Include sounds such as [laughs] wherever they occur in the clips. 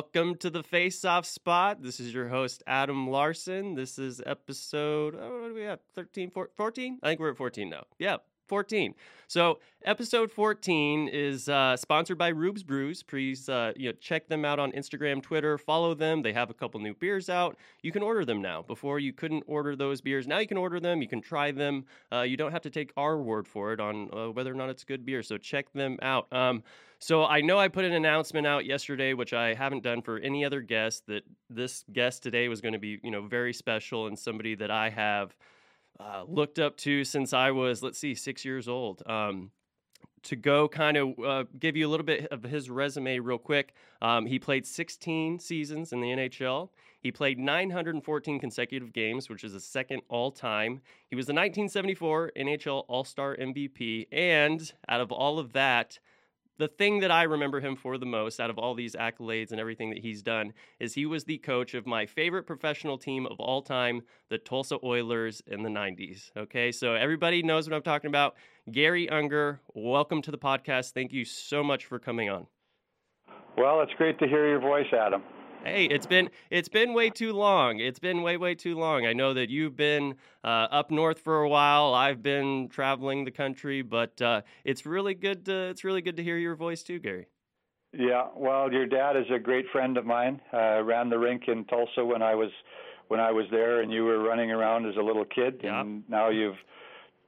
welcome to the Face Off Spot. This is your host, Adam Larson. This is episode, oh, what do we have? 13, 14? I think we're at 14 now. Yeah, 14. So episode 14 is uh, sponsored by Rube's Brews. Please uh, you know, check them out on Instagram, Twitter, follow them. They have a couple new beers out. You can order them now. Before you couldn't order those beers. Now you can order them. You can try them. Uh, you don't have to take our word for it on uh, whether or not it's good beer. So check them out. Um, so I know I put an announcement out yesterday, which I haven't done for any other guest, that this guest today was going to be, you know, very special and somebody that I have uh, looked up to since I was, let's see, six years old. Um, to go kind of uh, give you a little bit of his resume real quick, um, he played 16 seasons in the NHL. He played 914 consecutive games, which is the second all time. He was the 1974 NHL All Star MVP. And out of all of that, the thing that I remember him for the most out of all these accolades and everything that he's done is he was the coach of my favorite professional team of all time, the Tulsa Oilers in the 90s. Okay, so everybody knows what I'm talking about. Gary Unger, welcome to the podcast. Thank you so much for coming on. Well, it's great to hear your voice, Adam. Hey, it's been it's been way too long. It's been way way too long. I know that you've been uh, up north for a while. I've been traveling the country, but uh, it's really good. To, it's really good to hear your voice too, Gary. Yeah, well, your dad is a great friend of mine. Uh, ran the rink in Tulsa when I was when I was there, and you were running around as a little kid, yeah. and now you've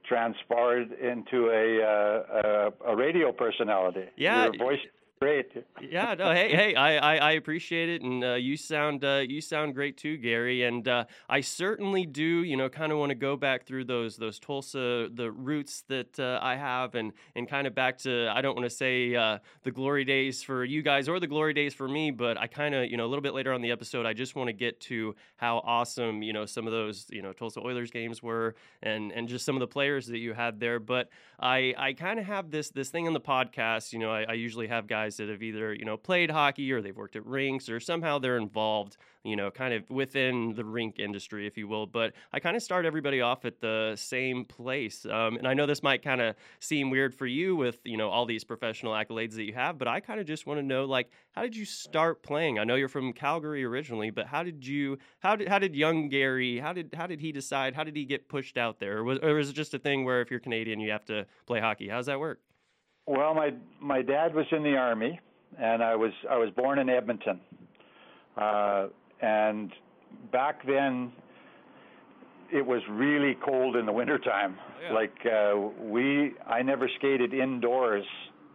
transpired into a, uh, a, a radio personality. Yeah, your voice great. yeah, no, hey, hey, I, I, I appreciate it, and uh, you sound uh, you sound great too, Gary. And uh, I certainly do, you know, kind of want to go back through those those Tulsa the roots that uh, I have, and and kind of back to I don't want to say uh, the glory days for you guys or the glory days for me, but I kind of you know a little bit later on the episode, I just want to get to how awesome you know some of those you know Tulsa Oilers games were, and and just some of the players that you had there. But I I kind of have this this thing in the podcast, you know, I, I usually have guys guys that have either you know played hockey or they've worked at rinks or somehow they're involved you know kind of within the rink industry if you will. But i kind of start everybody off at the same place um, and i know this might kind of seem weird for you with you know all these professional accolades that you have but i kind of just want to know like how did you start playing? I know you're from calgary originally but how did you how did how did young gary how did how did he decide how did he get pushed out there? Or was, or was it just a thing where if you're canadian you have to play hockey? How does that work well, my my dad was in the army, and I was I was born in Edmonton, uh, and back then it was really cold in the wintertime. Yeah. Like uh, we, I never skated indoors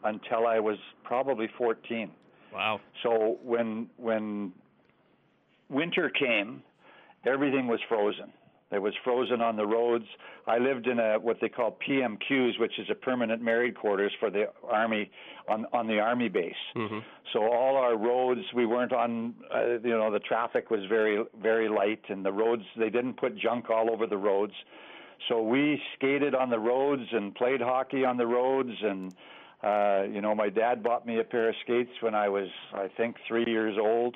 until I was probably 14. Wow. So when when winter came, everything was frozen. It was frozen on the roads. I lived in a what they call PMQs, which is a permanent married quarters for the army on on the army base. Mm-hmm. So all our roads, we weren't on. Uh, you know, the traffic was very very light, and the roads they didn't put junk all over the roads. So we skated on the roads and played hockey on the roads and. Uh, you know, my dad bought me a pair of skates when I was, I think, three years old.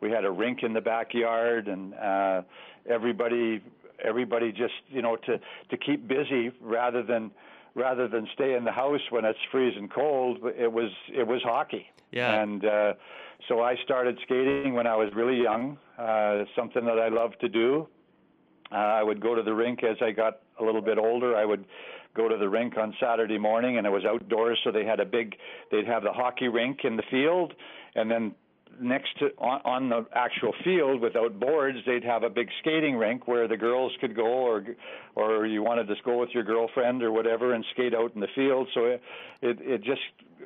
We had a rink in the backyard, and uh, everybody everybody just you know to to keep busy rather than rather than stay in the house when it's freezing cold. It was it was hockey. Yeah. And uh so i started skating when i was really young uh something that i loved to do. Uh, i would go to the rink as i got a little bit older. I would go to the rink on saturday morning and it was outdoors so they had a big they'd have the hockey rink in the field and then next to on, on the actual field without boards, they'd have a big skating rink where the girls could go, or or you wanted to go with your girlfriend or whatever and skate out in the field. So it it, it just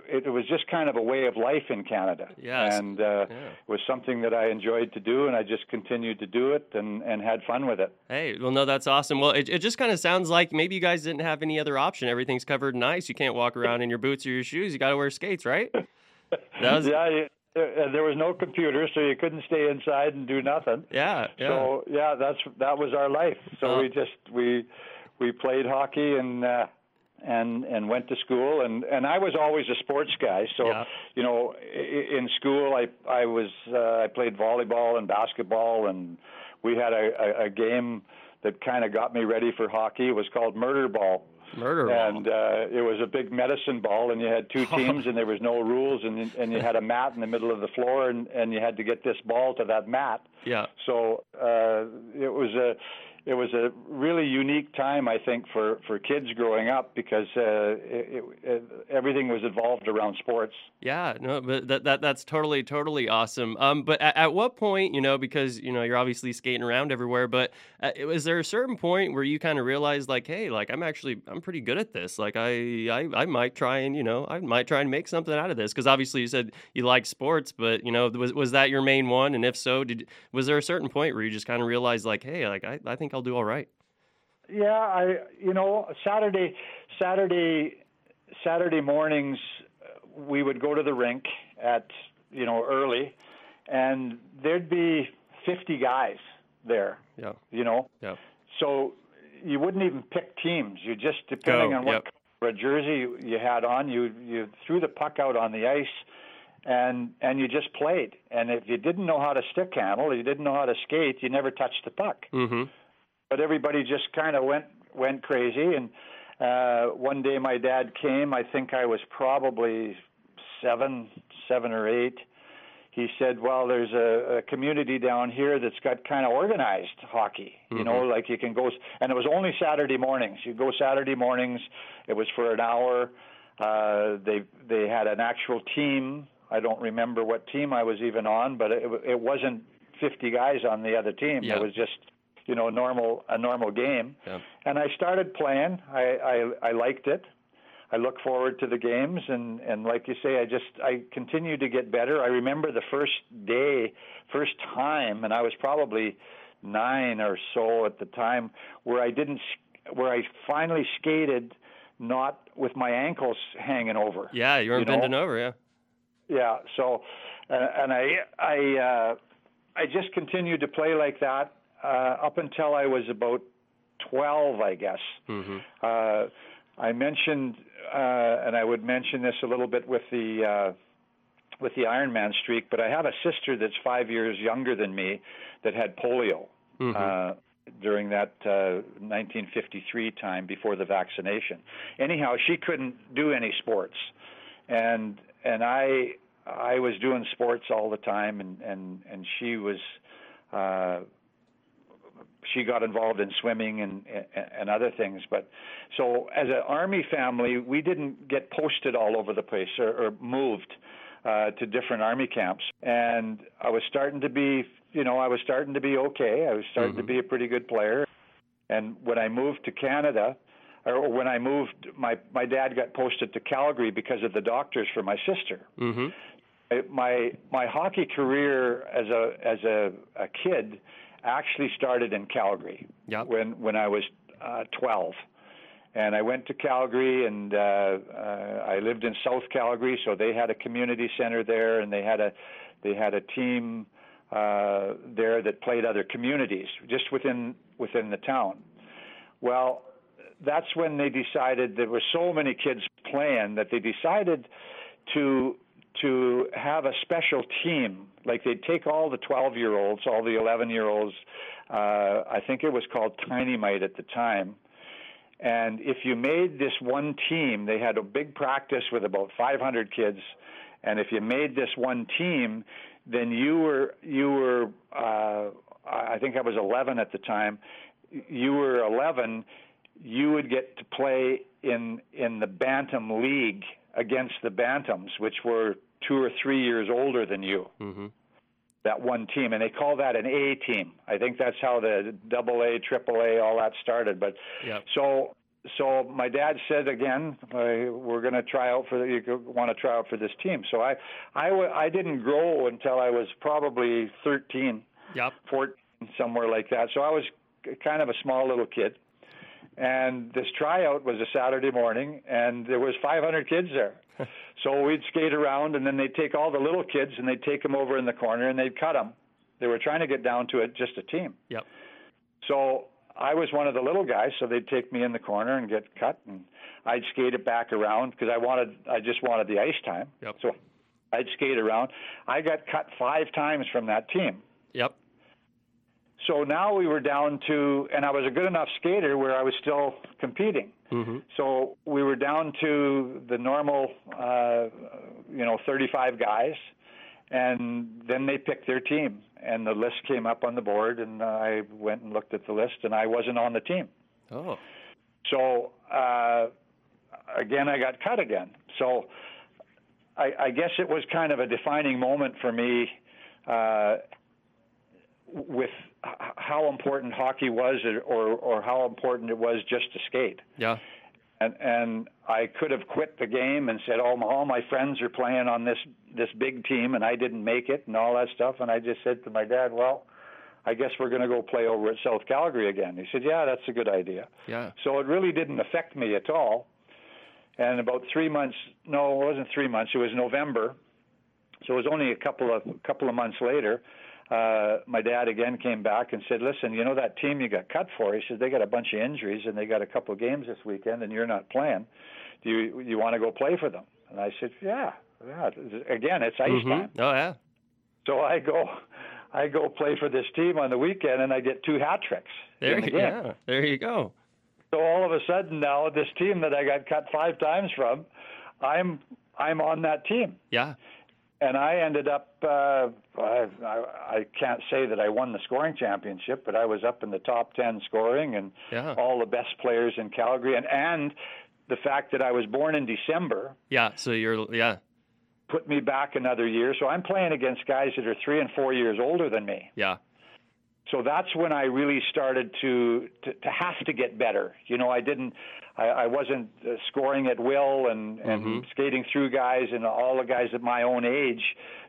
it, was just kind of a way of life in Canada, yes. and uh, yeah. it was something that I enjoyed to do, and I just continued to do it and and had fun with it. Hey, well, no, that's awesome. Well, it, it just kind of sounds like maybe you guys didn't have any other option. Everything's covered in ice. You can't walk around in your boots or your shoes. You got to wear skates, right? [laughs] That was... yeah, there was no computer, so you couldn't stay inside and do nothing. Yeah, yeah. So yeah, that's that was our life. So we just we we played hockey and uh, and and went to school and and I was always a sports guy. So yeah. you know, in school I I was uh, I played volleyball and basketball and we had a, a, a game that kind of got me ready for hockey. It was called Murder Ball Murder and uh, it was a big medicine ball, and you had two [laughs] teams, and there was no rules, and and you had a mat in the middle of the floor, and and you had to get this ball to that mat. Yeah. So uh, it was a it was a really unique time, I think, for, for kids growing up because uh, it, it, everything was involved around sports. Yeah, no, but that, that that's totally totally awesome. Um, but at, at what point, you know, because you know you're obviously skating around everywhere, but uh, was there a certain point where you kind of realized like, hey, like I'm actually I'm pretty good at this. Like I I, I might try and you know I might try and make something out of this because obviously you said you like sports, but you know was was that your main one? And if so, did was there a certain point where you just kind of realized like, hey, like I, I think think I'll do all right. Yeah, I you know Saturday Saturday Saturday mornings we would go to the rink at you know early, and there'd be 50 guys there. Yeah. You know. Yeah. So you wouldn't even pick teams. You just depending go. on what yep. jersey you had on, you you threw the puck out on the ice and and you just played. And if you didn't know how to stick handle, you didn't know how to skate, you never touched the puck. Mm-hmm but everybody just kind of went went crazy. And uh, one day my dad came. I think I was probably seven, seven or eight. He said, "Well, there's a, a community down here that's got kind of organized hockey. You mm-hmm. know, like you can go, and it was only Saturday mornings. You go Saturday mornings. It was for an hour. Uh, they they had an actual team. I don't remember what team I was even on, but it, it wasn't 50 guys on the other team. Yeah. It was just you know, normal a normal game. Yeah. And I started playing. I, I I liked it. I look forward to the games, and and like you say, I just I continue to get better. I remember the first day, first time, and I was probably nine or so at the time, where I didn't, where I finally skated, not with my ankles hanging over. Yeah, you weren't you know? bending over. Yeah. Yeah. So, uh, and I I uh, I just continued to play like that uh, up until I was about 12, I guess. Mm-hmm. Uh, I mentioned, uh, and I would mention this a little bit with the uh, with the Ironman streak, but I have a sister that's five years younger than me that had polio mm-hmm. uh, during that uh, 1953 time before the vaccination. Anyhow, she couldn't do any sports, and and I I was doing sports all the time, and and and she was. Uh, she got involved in swimming and and other things. But so as an army family, we didn't get posted all over the place or, or moved uh, to different army camps. And I was starting to be, you know, I was starting to be okay. I was starting mm-hmm. to be a pretty good player. And when I moved to Canada, or when I moved, my my dad got posted to Calgary because of the doctors for my sister. Mm-hmm. My my hockey career as a as a, a kid actually started in Calgary yep. when when I was uh, 12, and I went to Calgary and uh, uh, I lived in South Calgary, so they had a community center there, and they had a they had a team uh, there that played other communities just within within the town. Well, that's when they decided there were so many kids playing that they decided to to have a special team. Like they'd take all the 12 year olds, all the 11 year olds. Uh, I think it was called Tiny Mite at the time. And if you made this one team, they had a big practice with about 500 kids. And if you made this one team, then you were you were uh, I think I was 11 at the time. You were 11. You would get to play in in the bantam league against the Bantams, which were two or three years older than you. Mm-hmm. That one team, and they call that an A team. I think that's how the double A, triple A, all that started. But yep. so, so my dad said again, uh, we're going to try out for the, you want to try out for this team. So I, I, w- I didn't grow until I was probably 13, yep. 14, somewhere like that. So I was kind of a small little kid and this tryout was a Saturday morning, and there was 500 kids there. [laughs] so we'd skate around, and then they'd take all the little kids and they'd take them over in the corner and they'd cut them. They were trying to get down to it just a team. Yep. So I was one of the little guys, so they'd take me in the corner and get cut, and I'd skate it back around because I wanted, I just wanted the ice time. Yep. So I'd skate around. I got cut five times from that team. Yep. So now we were down to, and I was a good enough skater where I was still competing. Mm-hmm. So we were down to the normal, uh, you know, 35 guys, and then they picked their team, and the list came up on the board, and I went and looked at the list, and I wasn't on the team. Oh. So uh, again, I got cut again. So I, I guess it was kind of a defining moment for me uh, with how important hockey was, or or how important it was just to skate. Yeah. And and I could have quit the game and said, "Oh, all my friends are playing on this this big team, and I didn't make it, and all that stuff." And I just said to my dad, "Well." I guess we're going to go play over at South Calgary again. He said, "Yeah, that's a good idea." Yeah. So it really didn't affect me at all. And about three months, no, it wasn't three months. It was November, so it was only a couple of couple of months later. Uh, my dad again came back and said, "Listen, you know that team you got cut for?" He said they got a bunch of injuries and they got a couple of games this weekend, and you're not playing. Do you you want to go play for them? And I said, "Yeah, yeah." Again, it's ice Mhm. time. Oh yeah. So I go, I go play for this team on the weekend, and I get two hat tricks There, the yeah. There you go. So all of a sudden now, this team that I got cut five times from, I'm I'm on that team, Yeah. And I ended up. Uh, I, I I can't say that I won the scoring championship, but I was up in the top ten scoring, and Yeah. all the best players in Calgary, and and the fact that I was born in December Yeah. So you're yeah. put me back another year. So I'm playing against guys that are three and four years older than me. Yeah. so that's when I really started to, to to have to get better. You know, I didn't, I, I wasn't uh, scoring at will and and Mhm. skating through guys and all the guys at my own age,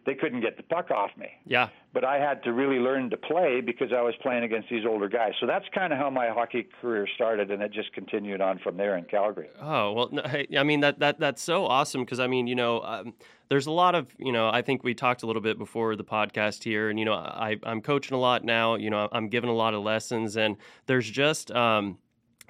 they couldn't get the puck off me. Yeah. But I had to really learn to play because I was playing against these older guys. So that's kind of how my hockey career started, and it just continued on from there in Calgary. Oh well, I mean that that that's so awesome because I mean you know um, there's a lot of you know I think we talked a little bit before the podcast here and you know I I'm coaching a lot now you know I'm giving a lot of lessons and there's just um,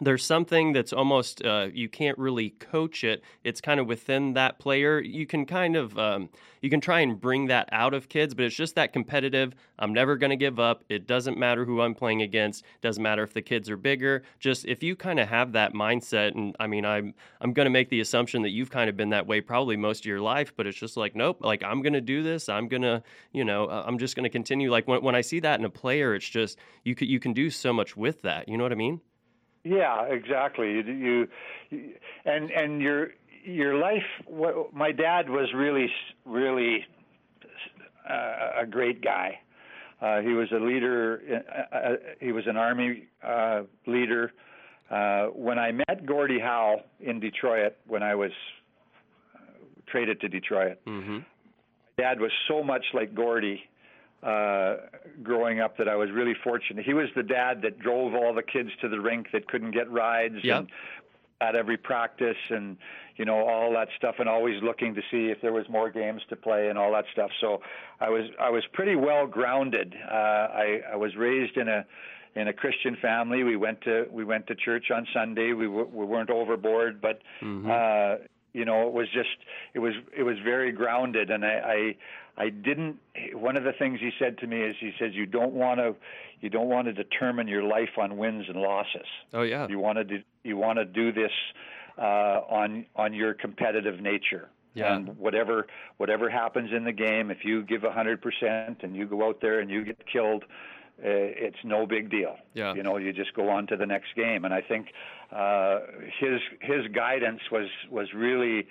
there's something that's almost uh, you can't really coach it. It's kind of within that player. You can kind of um, you can try and bring that out of kids, but it's just that competitive. I'm never going to give up. It doesn't matter who I'm playing against. Doesn't matter if the kids are bigger. Just if you kind of have that mindset, and I mean, I'm I'm going to make the assumption that you've kind of been that way probably most of your life, but it's just like nope. Like I'm going to do this. I'm going to you know uh, I'm just going to continue. Like when when I see that in a player, it's just you you can do so much with that. You know what I mean? Yeah, exactly. You, you and and your your life. What, my dad was really really uh, a great guy. Uh, he was a leader. Uh, uh, he was an army uh, leader. Uh, when I met Gordie Howe in Detroit, when I was uh, traded to Detroit, Mm-hmm. Dad was so much like Gordie uh, growing up that I was really fortunate. He was the dad that drove all the kids to the rink that couldn't get rides Yep. and at every practice and you know all that stuff and always looking to see if there was more games to play and all that stuff. So I was I was pretty well grounded. Uh, I, I was raised in a in a Christian family. We went to we went to church on Sunday. We w- we weren't overboard, but Mhm. uh, you know it was just it was it was very grounded, and I, I didn't. One of the things he said to me is he says you don't want to you don't want to determine your life on wins and losses. Oh yeah. You want to do, you want to do this uh, on on your competitive nature. Yeah. And whatever whatever happens in the game, if you give a hundred percent and you go out there and you get killed, uh, it's no big deal. Yeah. You know, you just go on to the next game. And I think uh, his his guidance was was really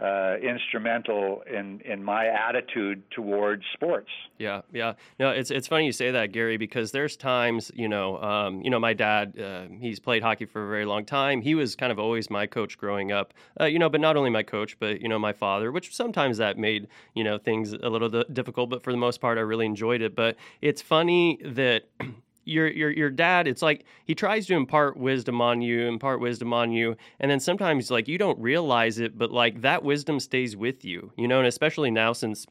uh, instrumental in in my attitude towards sports. Yeah, yeah. No, it's it's funny you say that, Gary, because there's times, you know, um, you know, my dad, uh, he's played hockey for a very long time. He was kind of always my coach growing up, uh, you know, but not only my coach, but you know, my father. Which sometimes that made you know things a little difficult, but for the most part, I really enjoyed it. But it's funny that. Your, your your dad it's like he tries to impart wisdom on you impart wisdom on you and then sometimes like you don't realize it but like that wisdom stays with you you know and especially now since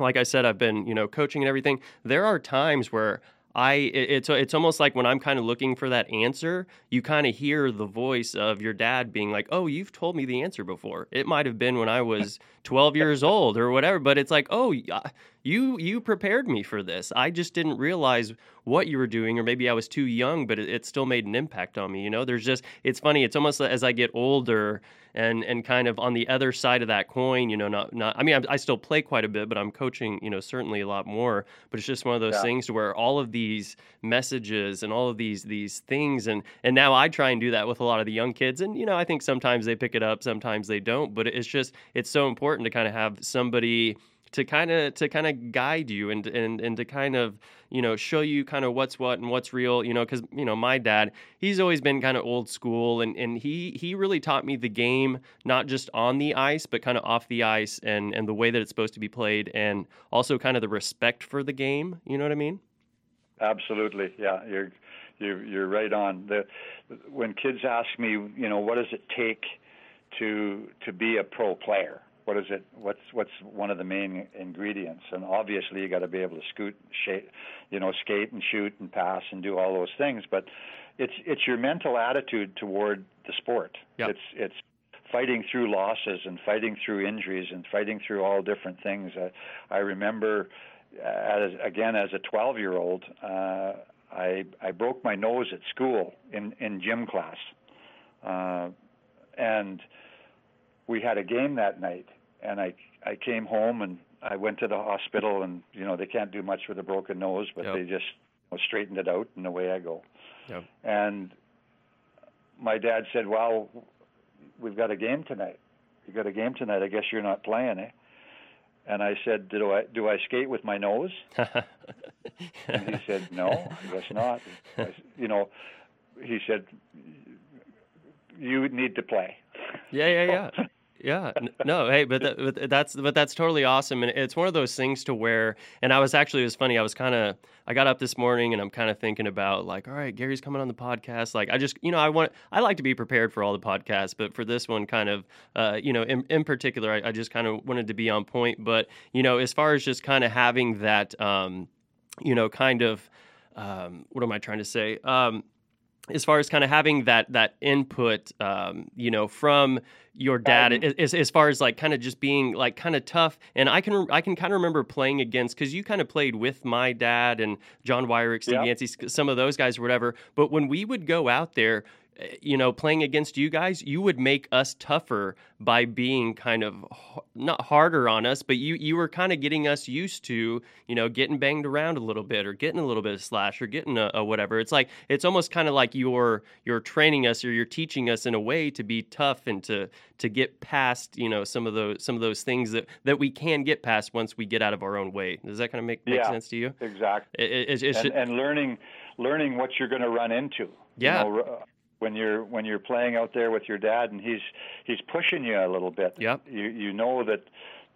like I said, I've been, you know, coaching and everything. There are times where I, it's it's almost like when I'm kind of looking for that answer, you kind of hear the voice of your dad being like, "Oh, you've told me the answer before. It might have been when I was 12 years old or whatever, but it's like, oh, uh, you you prepared me for this. I just didn't realize what you were doing, or maybe I was too young, but it, it still made an impact on me. You know, there's just it's funny. It's almost as I get older and and kind of on the other side of that coin. You know, not not. I mean, I, I still play quite a bit, but I'm coaching. You know, certainly a lot more. But it's just one of those Yeah. things to where all of these messages and all of these these things, and and now I try and do that with a lot of the young kids, and you know, I think sometimes they pick it up, sometimes they don't. But it's just it's so important to kind of have somebody to kind of to kind of guide you and and and to kind of you know show you kind of what's what and what's real you know because you know my dad he's always been kind of old school and and he he really taught me the game not just on the ice but kind of off the ice and and the way that it's supposed to be played and also kind of the respect for the game you know what i mean Absolutely, yeah. You're you're you're right on. The when kids ask me, you know, what does it take to to be a pro player? What is it? What's what's one of the main ingredients? And obviously, you got to be able to scoot, shake, you know, skate and shoot and pass and do all those things. But it's it's your mental attitude toward the sport. Yep. It's it's fighting through losses and fighting through injuries and fighting through all different things. I, I remember, uh, as, again as a 12 year old, uh, I I broke my nose at school in in gym class, uh, and we had a game that night. And I I came home and I went to the hospital and you know they can't do much with a broken nose, but Yep. they just you know, straightened it out and away I go. Yep. And my dad said, "Well, we've got a game tonight. You got a game tonight. I guess you're not playing, eh?" And I said, "Do I do I skate with my nose?" [laughs] And he said, "No, I guess not." I you know, he said, "You need to play." Yeah, yeah, yeah. Yeah, [laughs] no, hey, but, that, but that's but that's totally awesome, and it's one of those things to where. And I was actually it was funny. I was kind of I got up this morning and I'm kind of thinking about like, all right, Gary's coming on the podcast. Like, I just you know I want I like to be prepared for all the podcasts, but for this one, kind of uh, you know in in particular, I, I just kind of wanted to be on point. But you know, as far as just kind of having that, um, you know, kind of um, what am I trying to say? Um, as far as kind of having that that input, um, you know, from your dad, Um, as, as far as like kind of just being like kind of tough, and I can I can kind of remember playing against because you kind of played with my dad and John Wyrick, Steve Yeah. Yancey, some of those guys or whatever. But when we would go out there, you know, playing against you guys, you would make us tougher by being kind of not harder on us, but you you were kind of getting us used to, you know, getting banged around a little bit or getting a little bit of slash or getting a, a whatever. It's like it's almost kind of like you're you're training us or you're teaching us in a way to be tough and to to get past, you know, some of those some of those things that that we can get past once we get out of our own way. Does that kind of make, make Yeah. sense to you? Exactly. It, it, it's and, and learning learning what you're going to run into. Yeah. You know, r- uh, when you're when you're playing out there with your dad and he's he's pushing you a little bit. Yep. You you know that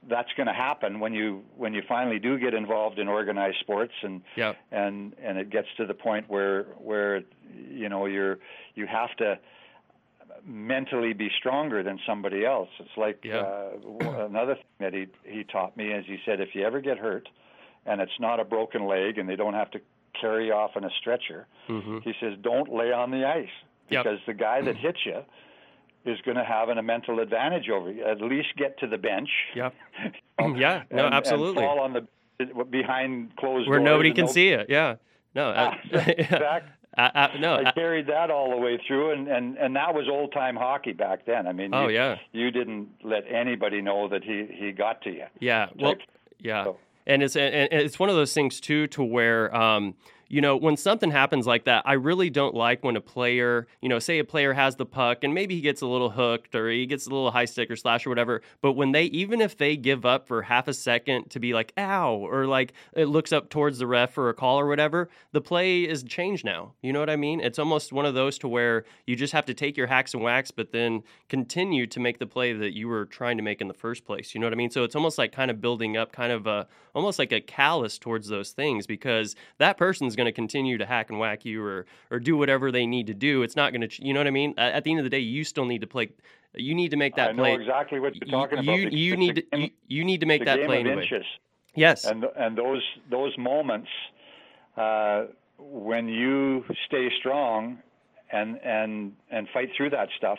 that's going to happen when you when you finally do get involved in organized sports and Yep. and and it gets to the point where where you know you're you have to mentally be stronger than somebody else. It's like Yeah. uh, [clears throat] another thing that he he taught me is he said if you ever get hurt and it's not a broken leg and they don't have to carry off in a stretcher, hmm he says don't lay on the ice Yep. because the guy that hits you is going to have an, a mental advantage over you. At least get to the bench. Yep. [laughs] Yeah, no, and- absolutely. And fall on the behind closed Where nobody can no- see it. Yeah. No. Uh, [laughs] exactly. [laughs] uh, uh, no. I uh, carried that all the way through, and and and that was old time hockey back then. I mean, oh you, yeah. you didn't let anybody know that he he got to you. Yeah. Well. Yeah. So- And it's and it's one of those things too, to where um, you know, when something happens like that, I really don't like when a player, you know, say a player has the puck and maybe he gets a little hooked or he gets a little high stick or slash or whatever. But when they, even if they give up for half a second to be like, ow, or like it looks up towards the ref for a call or whatever, the play is changed now. You know what I mean? It's almost one of those to where you just have to take your hacks and whacks, but then continue to make the play that you were trying to make in the first place. You know what I mean? So it's almost like kind of building up kind of a, almost like a callus towards those things because that person's going to continue to hack and whack you or or do whatever they need to do. It's not going to, you know what I mean? At the end of the day, you still need to play. You need to make that I know play. exactly what you're talking you, about. You, you need to, game- you, you need to make that play of inches. Yes. and and those those moments uh, when you stay strong and and and fight through that stuff,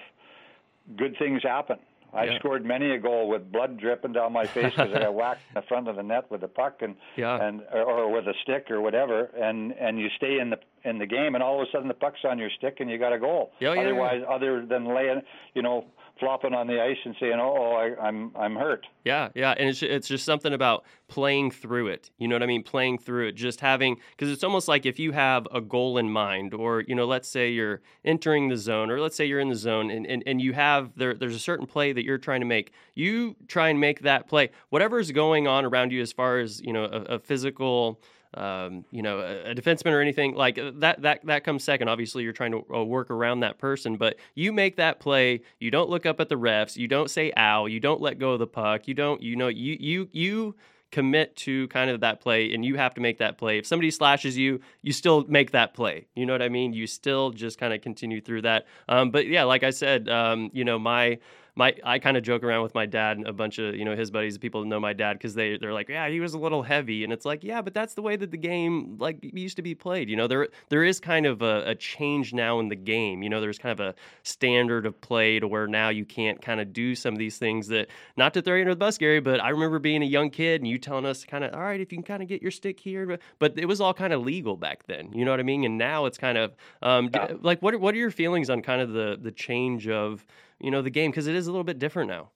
good things happen. I Yeah. scored many a goal with blood dripping down my face because I got [laughs] whacked in the front of the net with a puck and Yeah. and or, or with a stick or whatever, and and you stay in the in the game, and all of a sudden the puck's on your stick and you got a goal. Yeah, yeah, yeah. Otherwise, other than laying, you know, flopping on the ice and saying, "Oh, I, I'm I'm hurt." Yeah, yeah, and it's it's just something about playing through it. You know what I mean? Playing through it, just having because it's almost like if you have a goal in mind, or you know, let's say you're entering the zone, or let's say you're in the zone, and and, and you have there there's a certain play that you're trying to make. You try and make that play. Whatever's going on around you, as far as you know, a, a physical. Um, you know, a, a defenseman or anything like uh, that. That that comes second. Obviously, you're trying to uh, work around that person, but you make that play. You don't look up at the refs. You don't say "ow." You don't let go of the puck. You don't. You know. You you you commit to kind of that play, and you have to make that play. If somebody slashes you, you still make that play. You know what I mean? You still just kind of continue through that. Um, but yeah, like I said, um, you know, my my I kind of joke around with my dad and a bunch of you know his buddies, people that know my dad, because they they're like, yeah, he was a little heavy, and it's like, yeah, but that's the way that the game like used to be played. You know, there there is kind of a, a change now in the game. You know, there's kind of a standard of play to where now you can't kind of do some of these things that not to throw you under the bus, Gary, but I remember being a young kid and you telling us kind of, all right, if you can kind of get your stick here, but, but it was all kind of legal back then. You know what I mean? And now it's kind of um, Yeah. like what are, what are your feelings on kind of the the change of you know the game because it is a little bit different now.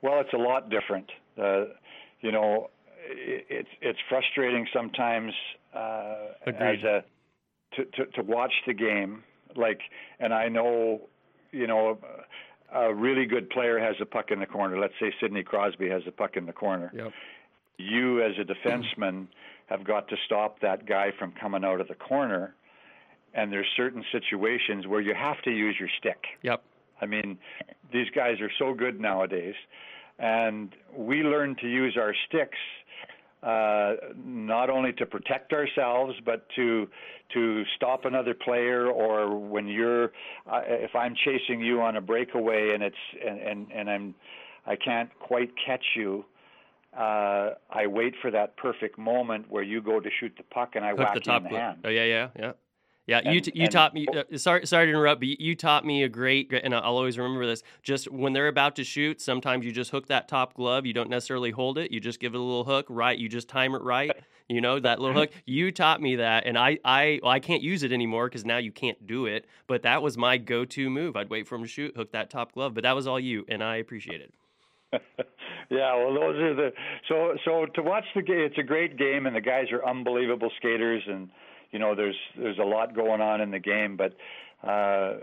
Well, it's a lot different. Uh, you know, i it's it's frustrating sometimes uh, as a to, to to watch the game. Like, and I know, you know, a really good player has a puck in the corner. Let's say Sidney Crosby has a puck in the corner. Yep. You, as a defenseman, have got to stop that guy from coming out of the corner. And there's certain situations where you have to use your stick. Yep. I mean, these guys are so good nowadays, and we learn to use our sticks uh, not only to protect ourselves, but to to stop another player, or when you're, uh, if I'm chasing you on a breakaway and it's and and, and I'm, I can't quite catch you. Uh, I wait for that perfect moment where you go to shoot the puck and I Hook whack the you top. in the hand. Oh yeah, yeah, yeah. Yeah, you t- you and- taught me. Uh, sorry, sorry to interrupt, but you- taught me a great, great- and I'll always remember this. Just when they're about to shoot, sometimes you just hook that top glove. You don't necessarily hold it. You just give it a little hook, right? You just time it right. You know that little hook. You taught me that, and I I well, I can't use it anymore because now you can't do it. But that was my go-to move. I'd wait for him to shoot, hook that top glove. But that was all you, and I appreciate it. [laughs] yeah, well, those are the so so to watch the game. It's a great game, and the guys are unbelievable skaters, and you know there's there's a lot going on in the game, but uh,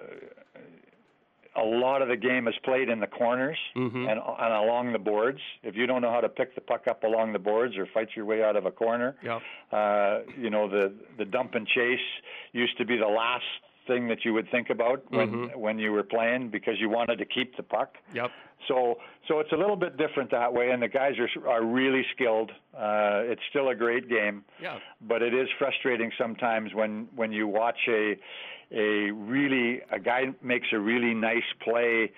a lot of the game is played in the corners Mhm. and and along the boards. If you don't know how to pick the puck up along the boards or fight your way out of a corner, uh, you know the the dump and chase used to be the last thing that you would think about when Mhm. when you were playing because you wanted to keep the puck. Yep. So so it's a little bit different that way, and the guys are are really skilled. Uh, it's still a great game, Yeah. but it is frustrating sometimes when when you watch a a really a guy makes a really nice play,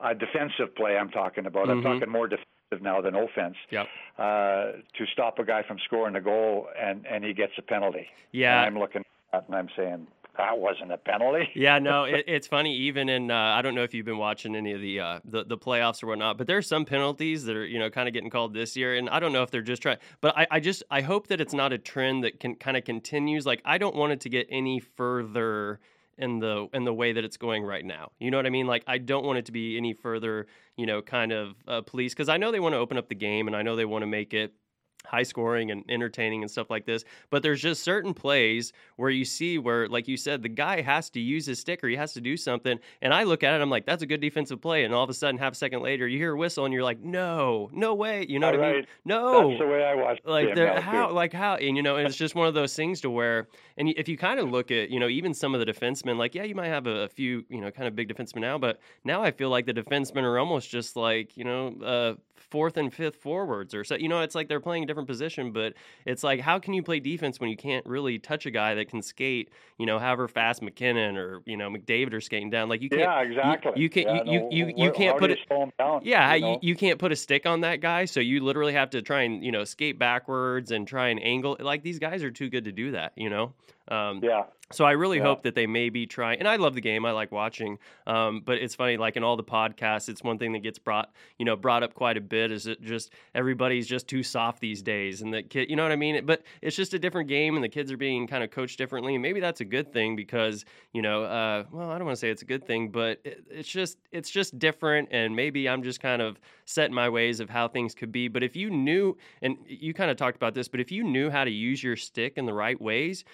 a defensive play. I'm talking about. Mhm. I'm talking more defensive now than offense. Yep. Uh, to stop a guy from scoring a goal and and he gets a penalty. Yeah. And I'm looking at and I'm saying that wasn't a penalty. [laughs] Yeah, no, it, it's funny. Even in, uh, I don't know if you've been watching any of the, uh, the the playoffs or whatnot, but there's some penalties that are you know kind of getting called this year, and I don't know if they're just trying. But I, I just I hope that it's not a trend that can kind of continues. Like I don't want it to get any further in the in the way that it's going right now. You know what I mean? Like I don't want it to be any further, you know, kind of uh, police because I know they want to open up the game and I know they want to make it high scoring and entertaining and stuff like this. But there's just certain plays where you see where, like you said, the guy has to use his stick or he has to do something. And I look at it, I'm like, that's a good defensive play. And all of a sudden, half a second later, you hear a whistle and you're like, no, no way. You know what I mean? No. That's the way I watch the like game they're now, too. how like how and you know and it's [laughs] just one of those things to where and if you kind of look at you know even some of the defensemen like yeah you might have a, a few you know kind of big defensemen now but now I feel like the defensemen are almost just like you know uh fourth and fifth forwards or so you know it's like they're playing a different position, but it's like, how can you play defense when you can't really touch a guy that can skate, you know, however fast MacKinnon or, you know, McDavid are skating down? Like, you can't. Yeah, exactly. You, you can't, yeah, you, no, you, you, you can't put it. you slow him down, Yeah, you you, know? you can't put a stick on that guy, so you literally have to try and you know skate backwards and try and angle. Like these guys are too good to do that, you know. Um, yeah. so I really Yeah. hope that they maybe try. And I love the game. I like watching. Um, but it's funny, like in all the podcasts, it's one thing that gets brought, you know, brought up quite a bit. Is it just everybody's just too soft these days, and the kid, you know what I mean? But it's just a different game, and the kids are being kind of coached differently. And maybe that's a good thing because you know, uh, well, I don't want to say it's a good thing, but it, it's just it's just different. And maybe I'm just kind of set in my ways of how things could be. But if you knew, and you kind of talked about this, but if you knew how to use your stick in the right ways,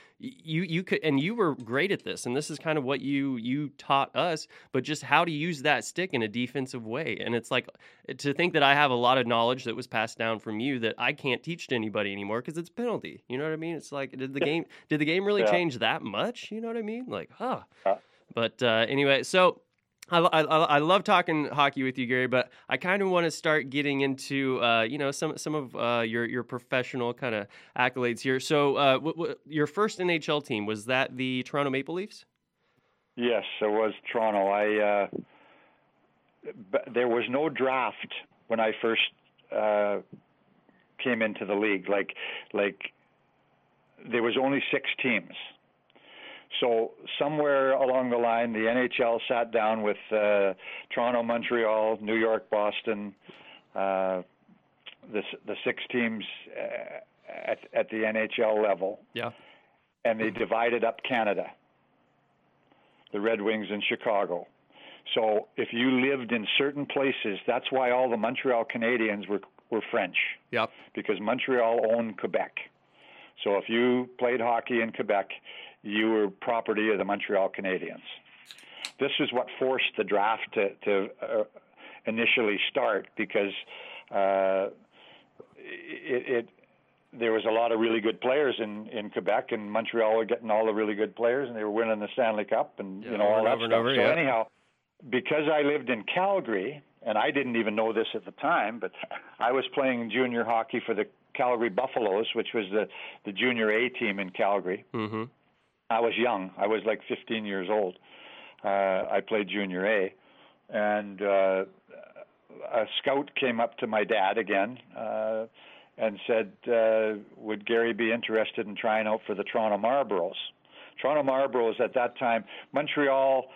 you you could, and you were great at this. And this is kind of what you you taught us, but just how to use that stick in a defensive way. And it's like to think that I have a lot of knowledge that was passed down from you that I can't teach to anybody anymore because it's penalty. You know what I mean? It's like did the game did the game really Yeah. change that much? You know what I mean? Like, huh. Yeah. But uh, anyway, so I, I, I love talking hockey with you, Gary, but I kind of want to start getting into uh, you know some some of uh, your your professional kind of accolades here. So, uh, w- w- your first NHL team was that the Toronto Maple Leafs? Yes, it was Toronto. I uh, there was no draft when I first uh, came into the league. Like like there was only six teams. So somewhere along the line, the NHL sat down with uh, Toronto, Montreal, New York, Boston, uh, the the six teams uh, at at the NHL level, Yeah. and they divided up Canada, the Red Wings in Chicago. So if you lived in certain places, that's why all the Montreal Canadiens were were French Yep. because Montreal owned Quebec. So if you played hockey in Quebec, you were property of the Montreal Canadiens. This is what forced the draft to, to uh, initially start because uh, it, it there was a lot of really good players in in Quebec, and Montreal were getting all the really good players, and they were winning the Stanley Cup, and Yeah, you know all that stuff. over, so yeah. anyhow, because I lived in Calgary, and I didn't even know this at the time, but I was playing junior hockey for the Calgary Buffaloes, which was the the junior A team in Calgary. Mm-hmm. I was young. I was like 15 years old. Uh, I played junior A, and uh, a scout came up to my dad again uh, and said, uh, "Would Gary be interested in trying out for the Toronto Marlboros?" Toronto Marlboros at that time, Montreal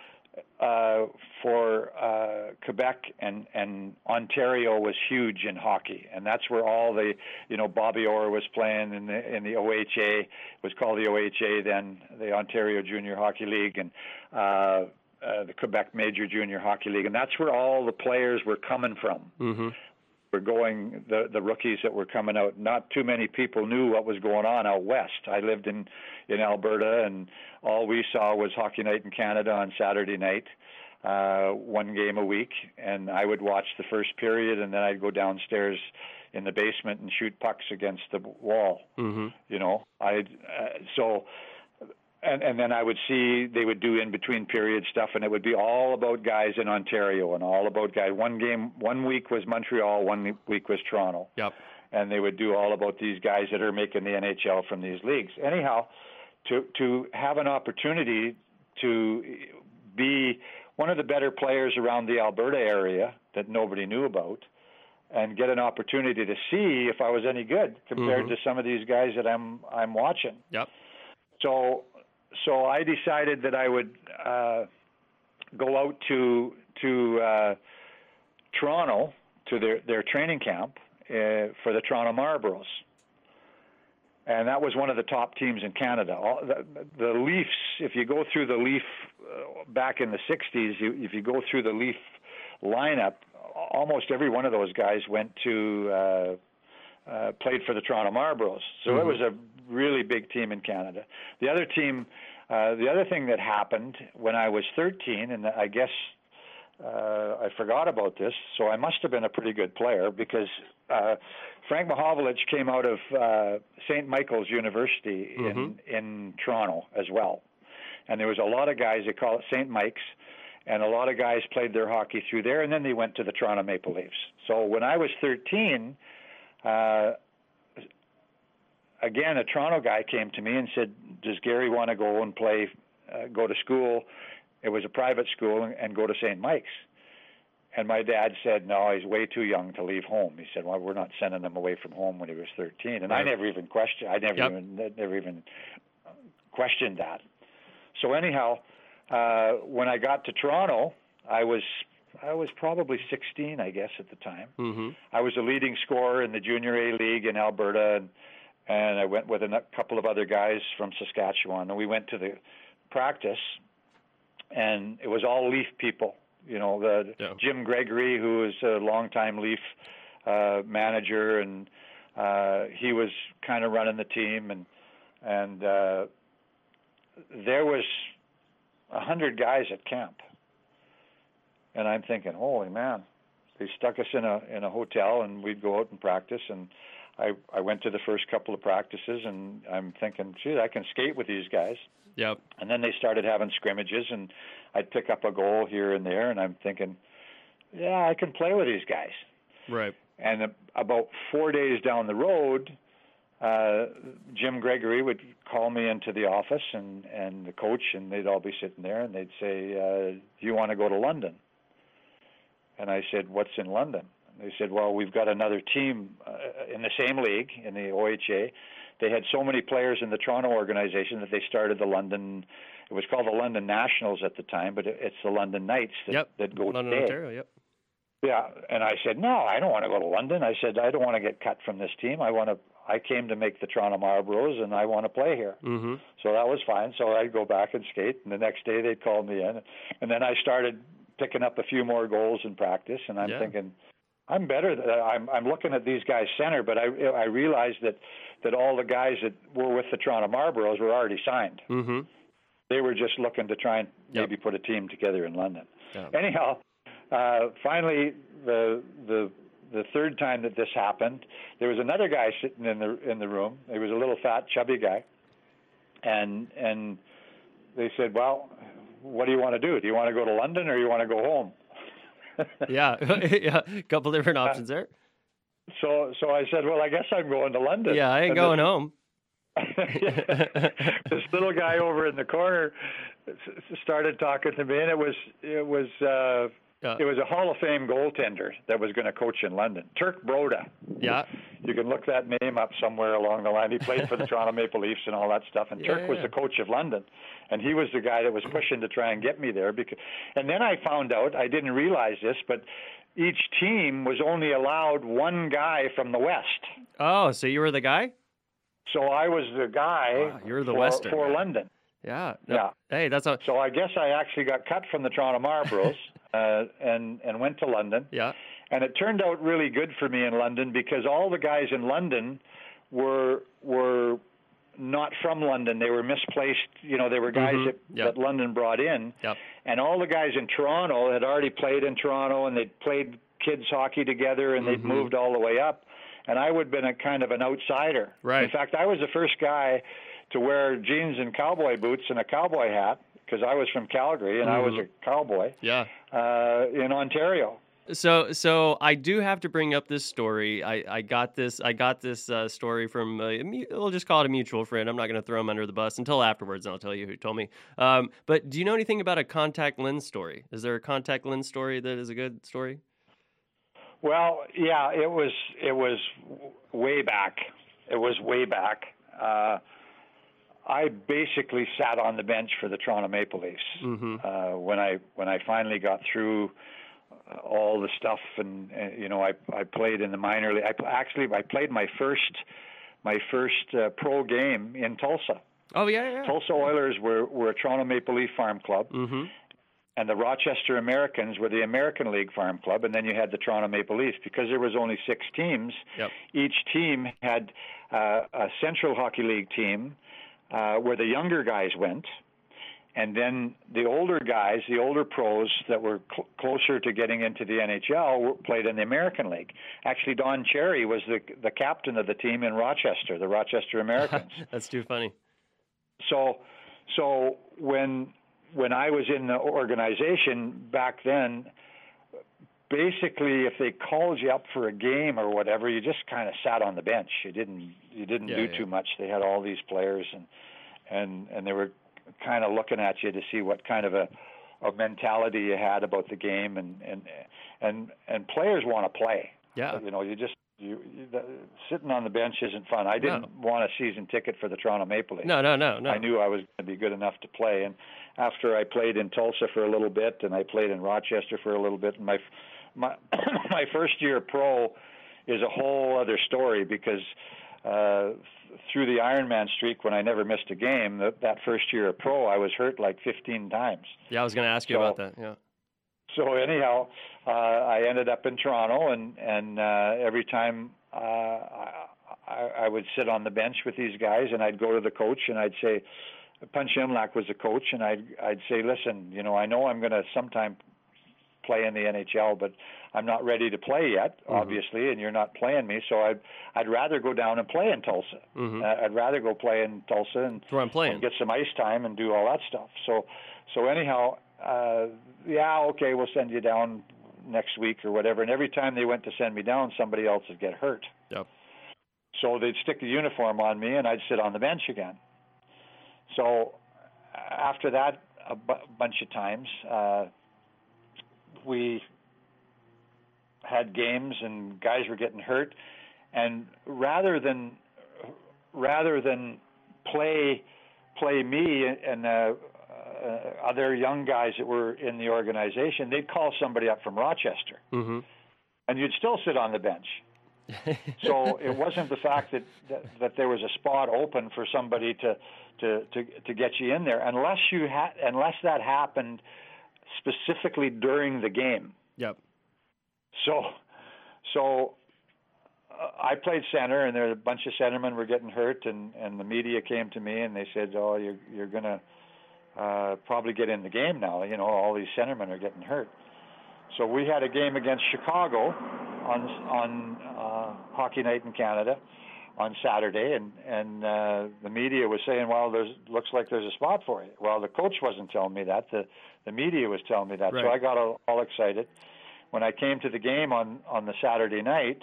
uh, for uh, Quebec and and Ontario was huge in hockey, and that's where all the you know Bobby Orr was playing in the in the OHA it was called the OHA then the Ontario Junior Hockey League and uh, uh, the Quebec Major Junior Hockey League, and that's where all the players were coming from. Mm-hmm. Were going the the rookies that were coming out. Not too many people knew what was going on out west. I lived in in Alberta, and all we saw was Hockey Night in Canada on Saturday night, uh, one game a week, and I would watch the first period, and then I'd go downstairs in the basement and shoot pucks against the wall. Mm-hmm. You know, I uh, so. And, and then I would see they would do in between period stuff, and it would be all about guys in Ontario and all about guys. One game, one week was Montreal, one week was Toronto Yep. and they would do all about these guys that are making the NHL from these leagues. Anyhow, to to have an opportunity to be one of the better players around the Alberta area that nobody knew about and get an opportunity to see if I was any good compared Mhm. to some of these guys that I'm I'm watching. Yep. So so I decided that I would uh, go out to to uh, Toronto to their their training camp uh, for the Toronto Marlboros. And that was one of the top teams in Canada. All, the, the Leafs, if you go through the Leaf uh, back in the 60s, you, if you go through the Leaf lineup, almost every one of those guys went to uh, uh, played for the Toronto Marlboros. So Mhm. it was a really big team in Canada. The other team, uh, the other thing that happened when I was 13, and I guess uh, I forgot about this, so I must have been a pretty good player because uh, Frank Mahovlich came out of uh, St. Michael's University in in Toronto as well, and there was a lot of guys. They call it St. Mike's, and a lot of guys played their hockey through there, and then they went to the Toronto Maple Leafs. So when I was 13, uh, again, a Toronto guy came to me and said, "Does Gary want to go and play, uh, go to school?" It was a private school and, and go to St. Mike's. And my dad said, "No, he's way too young to leave home." He said, "Well, we're not sending him away from home when he was 13." And right. I never even questioned. I never yep. even never even questioned that. So anyhow, uh, when I got to Toronto, I was I was probably 16, I guess, at the time. Mm-hmm. I was a leading scorer in the Junior A League in Alberta, and, and I went with a couple of other guys from Saskatchewan, and we went to the practice, and it was all Leaf people. You know, the yeah. Jim Gregory, who is a longtime Leaf uh, manager, and uh, he was kind of running the team, and and uh, there was a hundred guys at camp and I'm thinking, holy man, they stuck us in a in a hotel, and we'd go out and practice. And I I went to the first couple of practices, and I'm thinking, gee, I can skate with these guys. Yep. And then they started having scrimmages, and I'd pick up a goal here and there, and I'm thinking, yeah, I can play with these guys. Right. And about four days down the road, uh, Jim Gregory would call me into the office and and the coach, and they'd all be sitting there, and they'd say, uh, "Do you want to go to London?" And I said, "What's in London?" They said, "Well, we've got another team uh, in the same league in the OHA. They had so many players in the Toronto organization that they started the London. It was called the London Nationals at the time, but it's the London Knights that yep. that go London, today. Ontario, yep. Yeah, and I said, "No, I don't want to go to London." I said, "I don't want to get cut from this team. I want to. I came to make the Toronto Marlboros, and I want to play here." Mm-hmm. So that was fine. So I'd go back and skate, and the next day they'd call me in, and then I started picking up a few more goals in practice, and I'm yeah. thinking, I'm better. I'm I'm looking at these guys center, but I I realized that that all the guys that were with the Toronto Marlboros were already signed. Mm-hmm. They were just looking to try and yep. maybe put a team together in London. Yep. Anyhow, uh, finally the the the third time that this happened, there was another guy sitting in the in the room. He was a little fat, chubby guy, and and they said, "Well, what do you want to do? Do you want to go to London or you want to go home? Yeah, [laughs] [laughs] yeah, a couple different options there. So, so I said, well, I guess I'm going to London. Yeah, I ain't and going this, home. [laughs] this little guy over in the corner started talking to me, and it was it was uh, yeah. It was a Hall of Fame goaltender that was going to coach in London, Turk Broda. Yeah. You can look that name up somewhere along the line. He played for the [laughs] Toronto Maple Leafs and all that stuff. And yeah, Turk was the coach of London, and he was the guy that was pushing to try and get me there. Because, and then I found out I didn't realize this, but each team was only allowed one guy from the West. Oh, so you were the guy? So I was the guy. Wow, you're the for, Western for London. Yeah. No, yeah. Hey, that's a... So I guess I actually got cut from the Toronto Marlboros [laughs] uh, and and went to London. Yeah. And it turned out really good for me in London because all the guys in London were were not from London. They were misplaced. You know, they were guys mm-hmm. that, yep. that London brought in. Yep. And all the guys in Toronto had already played in Toronto and they'd played kids hockey together and they'd mm-hmm. moved all the way up. And I would have been a kind of an outsider. Right. In fact, I was the first guy to wear jeans and cowboy boots and a cowboy hat because I was from Calgary and mm-hmm. I was a cowboy. Yeah. Uh, in Ontario. So, so I do have to bring up this story. I, I got this. I got this uh, story from. Uh, we'll just call it a mutual friend. I'm not going to throw him under the bus until afterwards, and I'll tell you who told me. Um, but do you know anything about a contact lens story? Is there a contact lens story that is a good story? Well, yeah, it was. It was way back. It was way back. Uh, I basically sat on the bench for the Toronto Maple Leafs mm-hmm. uh, when I when I finally got through uh, all the stuff, and, and uh, you know I I played in the minor league. I actually I played my first my first uh, pro game in Tulsa. Oh yeah, yeah. Tulsa Oilers were were a Toronto Maple Leaf farm club. Mm-hmm. And the Rochester Americans were the American League Farm Club, and then you had the Toronto Maple Leafs. Because there was only six teams, yep. each team had uh, a Central Hockey League team, uh, where the younger guys went, and then the older guys, the older pros that were cl- closer to getting into the NHL, were, played in the American League. Actually, Don Cherry was the the captain of the team in Rochester, the Rochester Americans. [laughs] That's too funny. So, so when when I was in the organization back then, basically if they called you up for a game or whatever, you just kind of sat on the bench. You didn't you didn't Yeah, do yeah. too much. They had all these players and and and they were kind of looking at you to see what kind of a a mentality you had about the game and and and and players want to play. Yeah. You know, you just you, you the, sitting on the bench isn't fun. I didn't want a season ticket for the Toronto Maple Leafs. No, no, no, no. I knew I was going to be good enough to play. And after I played in Tulsa for a little bit, and I played in Rochester for a little bit, and my my [coughs] my first year pro is a whole other story because uh, through the Ironman streak, when I never missed a game, that, that first year of pro, I was hurt like 15 times. Yeah, I was going to ask you So- about that. Yeah. So anyhow, uh, I ended up in Toronto, and and uh, every time uh, I, I would sit on the bench with these guys, and I'd go to the coach, and I'd say, Punch Imlach was the coach, and I'd I'd say, listen, you know, I know I'm going to sometime play in the NHL, but I'm not ready to play yet, Mhm. obviously, and you're not playing me, so I'd I'd rather go down and play in Tulsa. hmm Uh, I'd rather go play in Tulsa and That's where I'm playing. and get some ice time and do all that stuff. So, so anyhow, uh, yeah, okay, we'll send you down next week or whatever. And every time they went to send me down, somebody else would get hurt. Yep. So they'd stick the uniform on me, and I'd sit on the bench again. So after that, a bunch of times, uh, we had games and guys were getting hurt, and rather than rather than play play me and uh, uh, other young guys that were in the organization, they'd call somebody up from Rochester, hmm and you'd still sit on the bench. [laughs] So it wasn't the fact that, that that there was a spot open for somebody to to to to get you in there, unless you had unless that happened specifically during the game. Yep. So, so uh, I played center, and there were a bunch of centermen were getting hurt, and and the media came to me and they said, "Oh, you're you're gonna uh, probably get in the game now. You know, all these centermen are getting hurt." So we had a game against Chicago on on uh, Hockey Night in Canada on Saturday, and and uh, the media was saying, "Well, there's looks like there's a spot for you." Well, the coach wasn't telling me that. The the media was telling me that. So I got all, all excited. When I came to the game on on the Saturday night,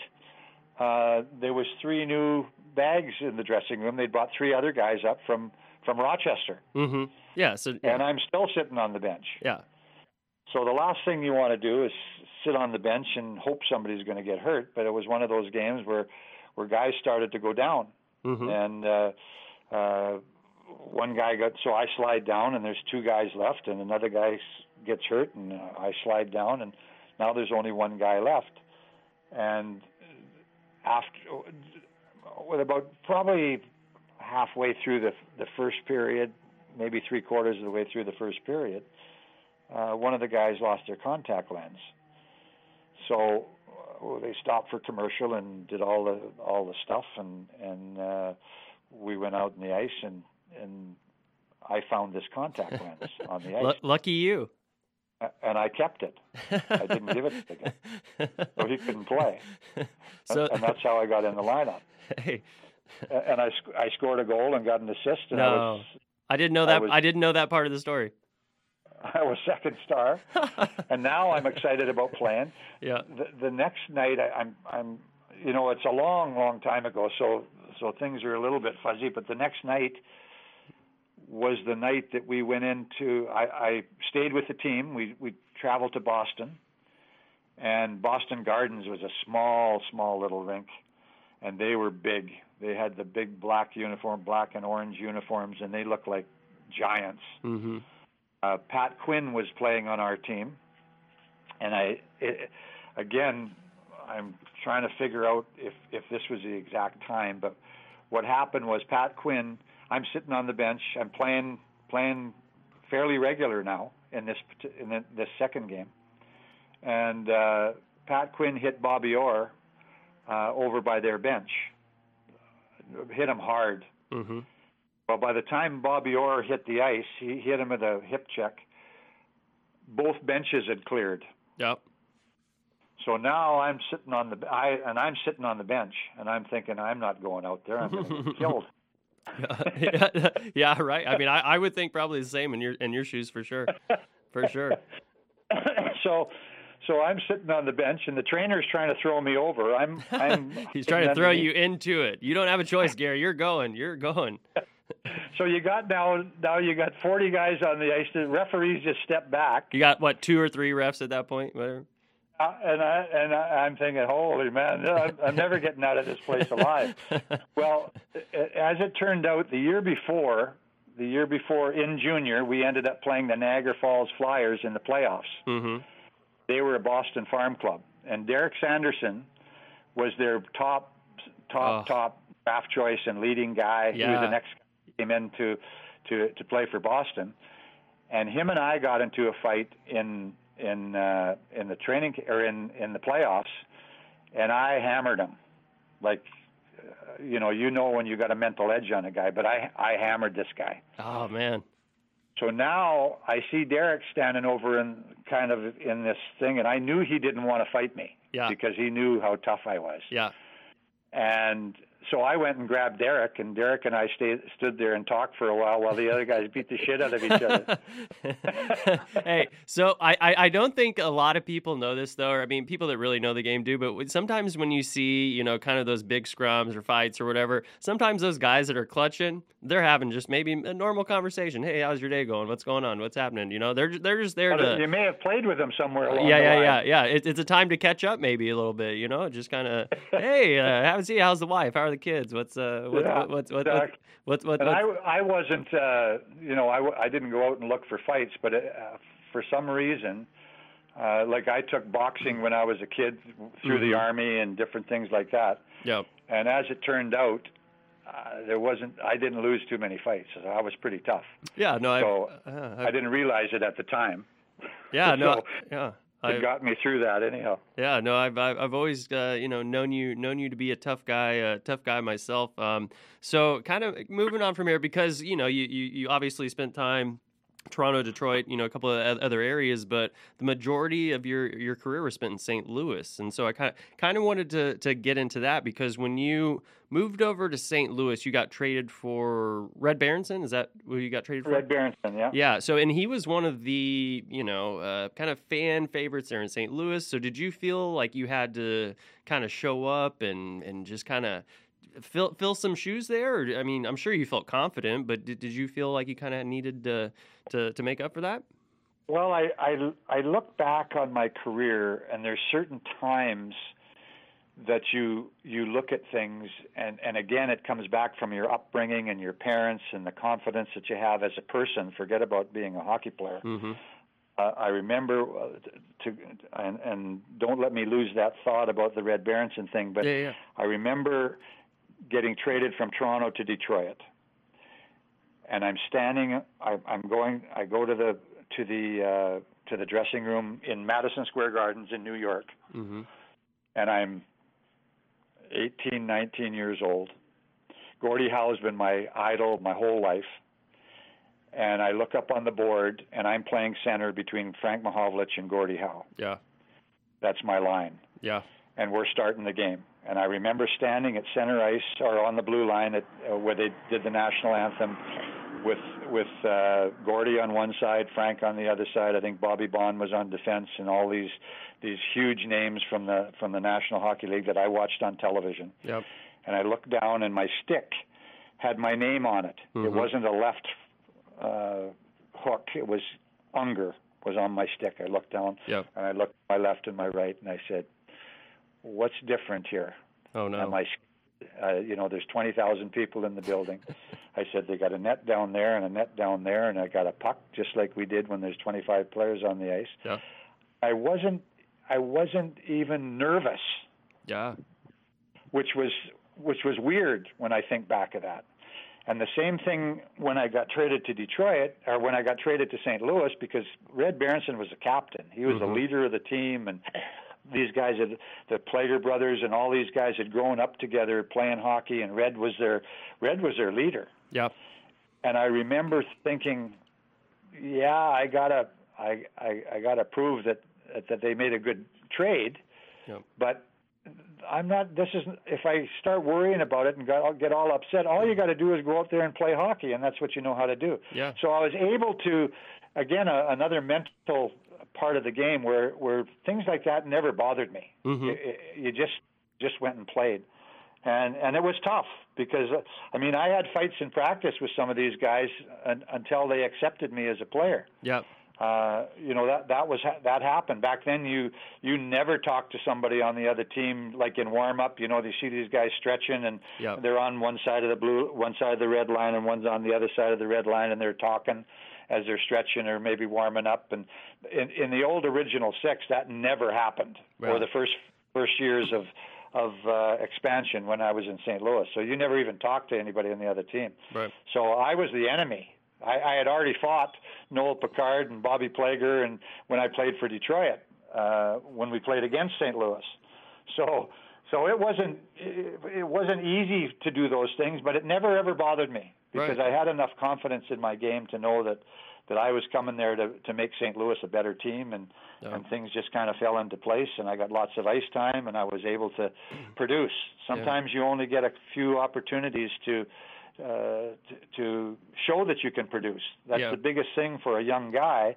uh, there was three new bags in the dressing room. They'd brought three other guys up from from Rochester, hmm Yeah. So yeah. and I'm still sitting on the bench. yeah. So the last thing you want to do is sit on the bench and hope somebody's going to get hurt. But it was one of those games where where guys started to go down, hmm and uh, uh, one guy got so I slide down, and there's two guys left, and another guy gets hurt, and uh, I slide down, and now there's only one guy left, and after with about probably halfway through the the first period, maybe three quarters of the way through the first period, uh, one of the guys lost their contact lens. So uh, they stopped for commercial and did all the all the stuff, and and uh, we went out in the ice, and and I found this contact [laughs] lens on the ice, Lu- lucky you. and I kept it. I didn't give it to the guy, [laughs] so he couldn't play, So and that's how I got in the lineup. hey, And I sc- I scored a goal and got an assist, and I No. was I didn't know I that. was- I didn't know that part of the story. [laughs] I was second star, [laughs] and now I'm excited about playing. yeah. the, the next night I, I'm I'm you know it's a long long time ago so so things are a little bit fuzzy but the next night was the night that we went into I, I stayed with the team. We we traveled to Boston and Boston Gardens was a small small little rink and they were big. They had the big black uniform black and orange uniforms and they looked like giants. Hmm uh, Pat Quinn was playing on our team, and I, it, again, I'm trying to figure out if if this was the exact time. But what happened was Pat Quinn. I'm sitting on the bench. I'm playing playing fairly regular now in this in the- this second game, and uh, Pat Quinn hit Bobby Orr uh, over by their bench. Hit him hard. hmm Well, by the time Bobby Orr hit the ice, he hit him with a hip check. Both benches had cleared. Yep. So now I'm sitting on the I and I'm sitting on the bench and I'm thinking I'm not going out there. I'm going to get [laughs] killed. yeah, [laughs] yeah, right. I mean, I, I would think probably the same in your in your shoes for sure, for sure. [laughs] so So I'm sitting on the bench, and the trainer's trying to throw me over. I'm, I'm. He's trying to throw you into it. You don't have a choice, Gary. You're going. You're going. So you got now. Now you got 40 guys on the ice. The referees just step back. You got what? Two or three refs at that point, whatever. Uh, and I and I, I'm thinking, holy man, I'm, I'm never getting out of this place alive. [laughs] well, as it turned out, the year before, the year before in junior, we ended up playing the Niagara Falls Flyers in the playoffs. Mm-hmm. They were a Boston Farm Club, and Derek Sanderson was their top, top, oh. top draft choice and leading guy. Yeah. He was the next came in to, to to play for Boston, and him and I got into a fight in in uh, in the training or in in the playoffs, and I hammered him, like uh, you know you know when you got a mental edge on a guy, but I I hammered this guy. Oh man. So now I see Derek standing over in kind of in this thing, and I knew he didn't want to fight me yeah. because he knew how tough I was. Yeah. And so I went and grabbed Derek, and Derek and I stayed, stood there and talked for a while while the other guys beat the shit out of each other. [laughs] [laughs] hey, so I, I, I, don't think a lot of people know this, though. Or, I mean, people that really know the game do, but sometimes when you see, you know, kind of those big scrums or fights or whatever, sometimes those guys that are clutching, they're having just maybe a normal conversation. Hey, how's your day going? What's going on? What's happening? You know, they're, they're just there to. You may have played with them somewhere along Yeah, yeah, the yeah, yeah. It, it's a time to catch up maybe a little bit, you know, just kind of, hey, uh, how's, he, how's the wife? How are the kids? What's, uh, uh, what, yeah, what, what, what, what, what, what, and I, I wasn't, uh, you know, I, I didn't go out and look for fights, but uh, for some reason, uh, like I took boxing when I was a kid through mm-hmm. the army and different things like that. Yep. And as it turned out, uh, there wasn't. I didn't lose too many fights. So I was pretty tough. Yeah. No. So I, uh, I, I didn't realize it at the time. Yeah. [laughs] so no. Yeah it got me through that anyhow. Yeah, no, I've I've, I've always uh, you know known you known you to be a tough guy, a tough guy myself. Um, so kind of moving on from here because you know you you, you obviously spent time Toronto, Detroit, you know, a couple of other areas, but the majority of your your career was spent in St. Louis, and so I kind of kind of wanted to to get into that because when you moved over to St. Louis, you got traded for Red Berenson. Is that who you got traded for? Red Berenson, yeah. Yeah. So, and he was one of the you know uh, kind of fan favorites there in St. Louis. So, did you feel like you had to kind of show up and and just kind of fill fill some shoes there? Or, I mean, I'm sure you felt confident, but did, did you feel like you kind of needed to, to to make up for that? Well, I, I I look back on my career, and there's certain times that you you look at things, and and again, it comes back from your upbringing and your parents and the confidence that you have as a person. Forget about being a hockey player. Mm-hmm. Uh, I remember uh, to and, and don't let me lose that thought about the Red Berenson thing. But yeah, yeah. I remember getting traded from Toronto to Detroit, and I'm standing. I, I'm going. I go to the to the uh, to the dressing room in Madison Square Gardens in New York, mm-hmm. and I'm 18, 19 years old. Gordie Howe has been my idol my whole life. And I look up on the board, and I'm playing center between Frank Mahovlich and Gordie Howe. Yeah. That's my line. Yeah. And we're starting the game. And I remember standing at center ice or on the blue line at uh, where they did the national anthem with with uh, Gordie on one side, Frank on the other side. I think Bobby Baun was on defense, and all these these huge names from the from the National Hockey League that I watched on television. Yep. And I looked down, and my stick had my name on it. Mm-hmm. It wasn't a left uh, hook; it was Unger was on my stick. I looked down, yep. and I looked my left and my right, and I said, "What's different here?" Oh no! And my uh, you know, there's 20,000 people in the building. [laughs] I said they got a net down there and a net down there, and I got a puck just like we did when there's 25 players on the ice. Yeah. I wasn't, I wasn't even nervous. Yeah. Which was, which was weird when I think back of that. And the same thing when I got traded to Detroit, or when I got traded to St. Louis, because Red Berenson was the captain. He was mm-hmm. the leader of the team, and these guys had the Plager brothers and all these guys had grown up together playing hockey and Red was their Red was their leader. Yeah. And I remember thinking, yeah, I gotta I I, I gotta prove that that they made a good trade. Yep. But I'm not. This is if I start worrying about it and got, get all upset. All you got to do is go out there and play hockey, and that's what you know how to do. Yeah. So I was able to, again, a, another mental part of the game where where things like that never bothered me. Mhm. You, you just just went and played, and and it was tough because uh, I mean I had fights in practice with some of these guys un, until they accepted me as a player. Yep. Uh, you know that that was that happened back then. You you never talked to somebody on the other team like in warm up. You know they see these guys stretching and Yep. they're on one side of the blue, one side of the red line, and one's on the other side of the red line, and they're talking as they're stretching or maybe warming up. And in, in the old original six, that never happened. Right. Or the first first years of of uh, expansion when I was in St. Louis. So you never even talked to anybody on the other team. Right. So I was the enemy. I, I had already fought Noel Picard and Bobby Plager, and when I played for Detroit, uh, when we played against St. Louis. So, so it wasn't it, it wasn't easy to do those things, but it never ever bothered me because Right. I had enough confidence in my game to know that that I was coming there to to make St. Louis a better team, and Yeah. and things just kind of fell into place, and I got lots of ice time, and I was able to [clears throat] produce. Sometimes you only get a few opportunities to uh, to, to show that you can produce. That's Yeah. the biggest thing for a young guy.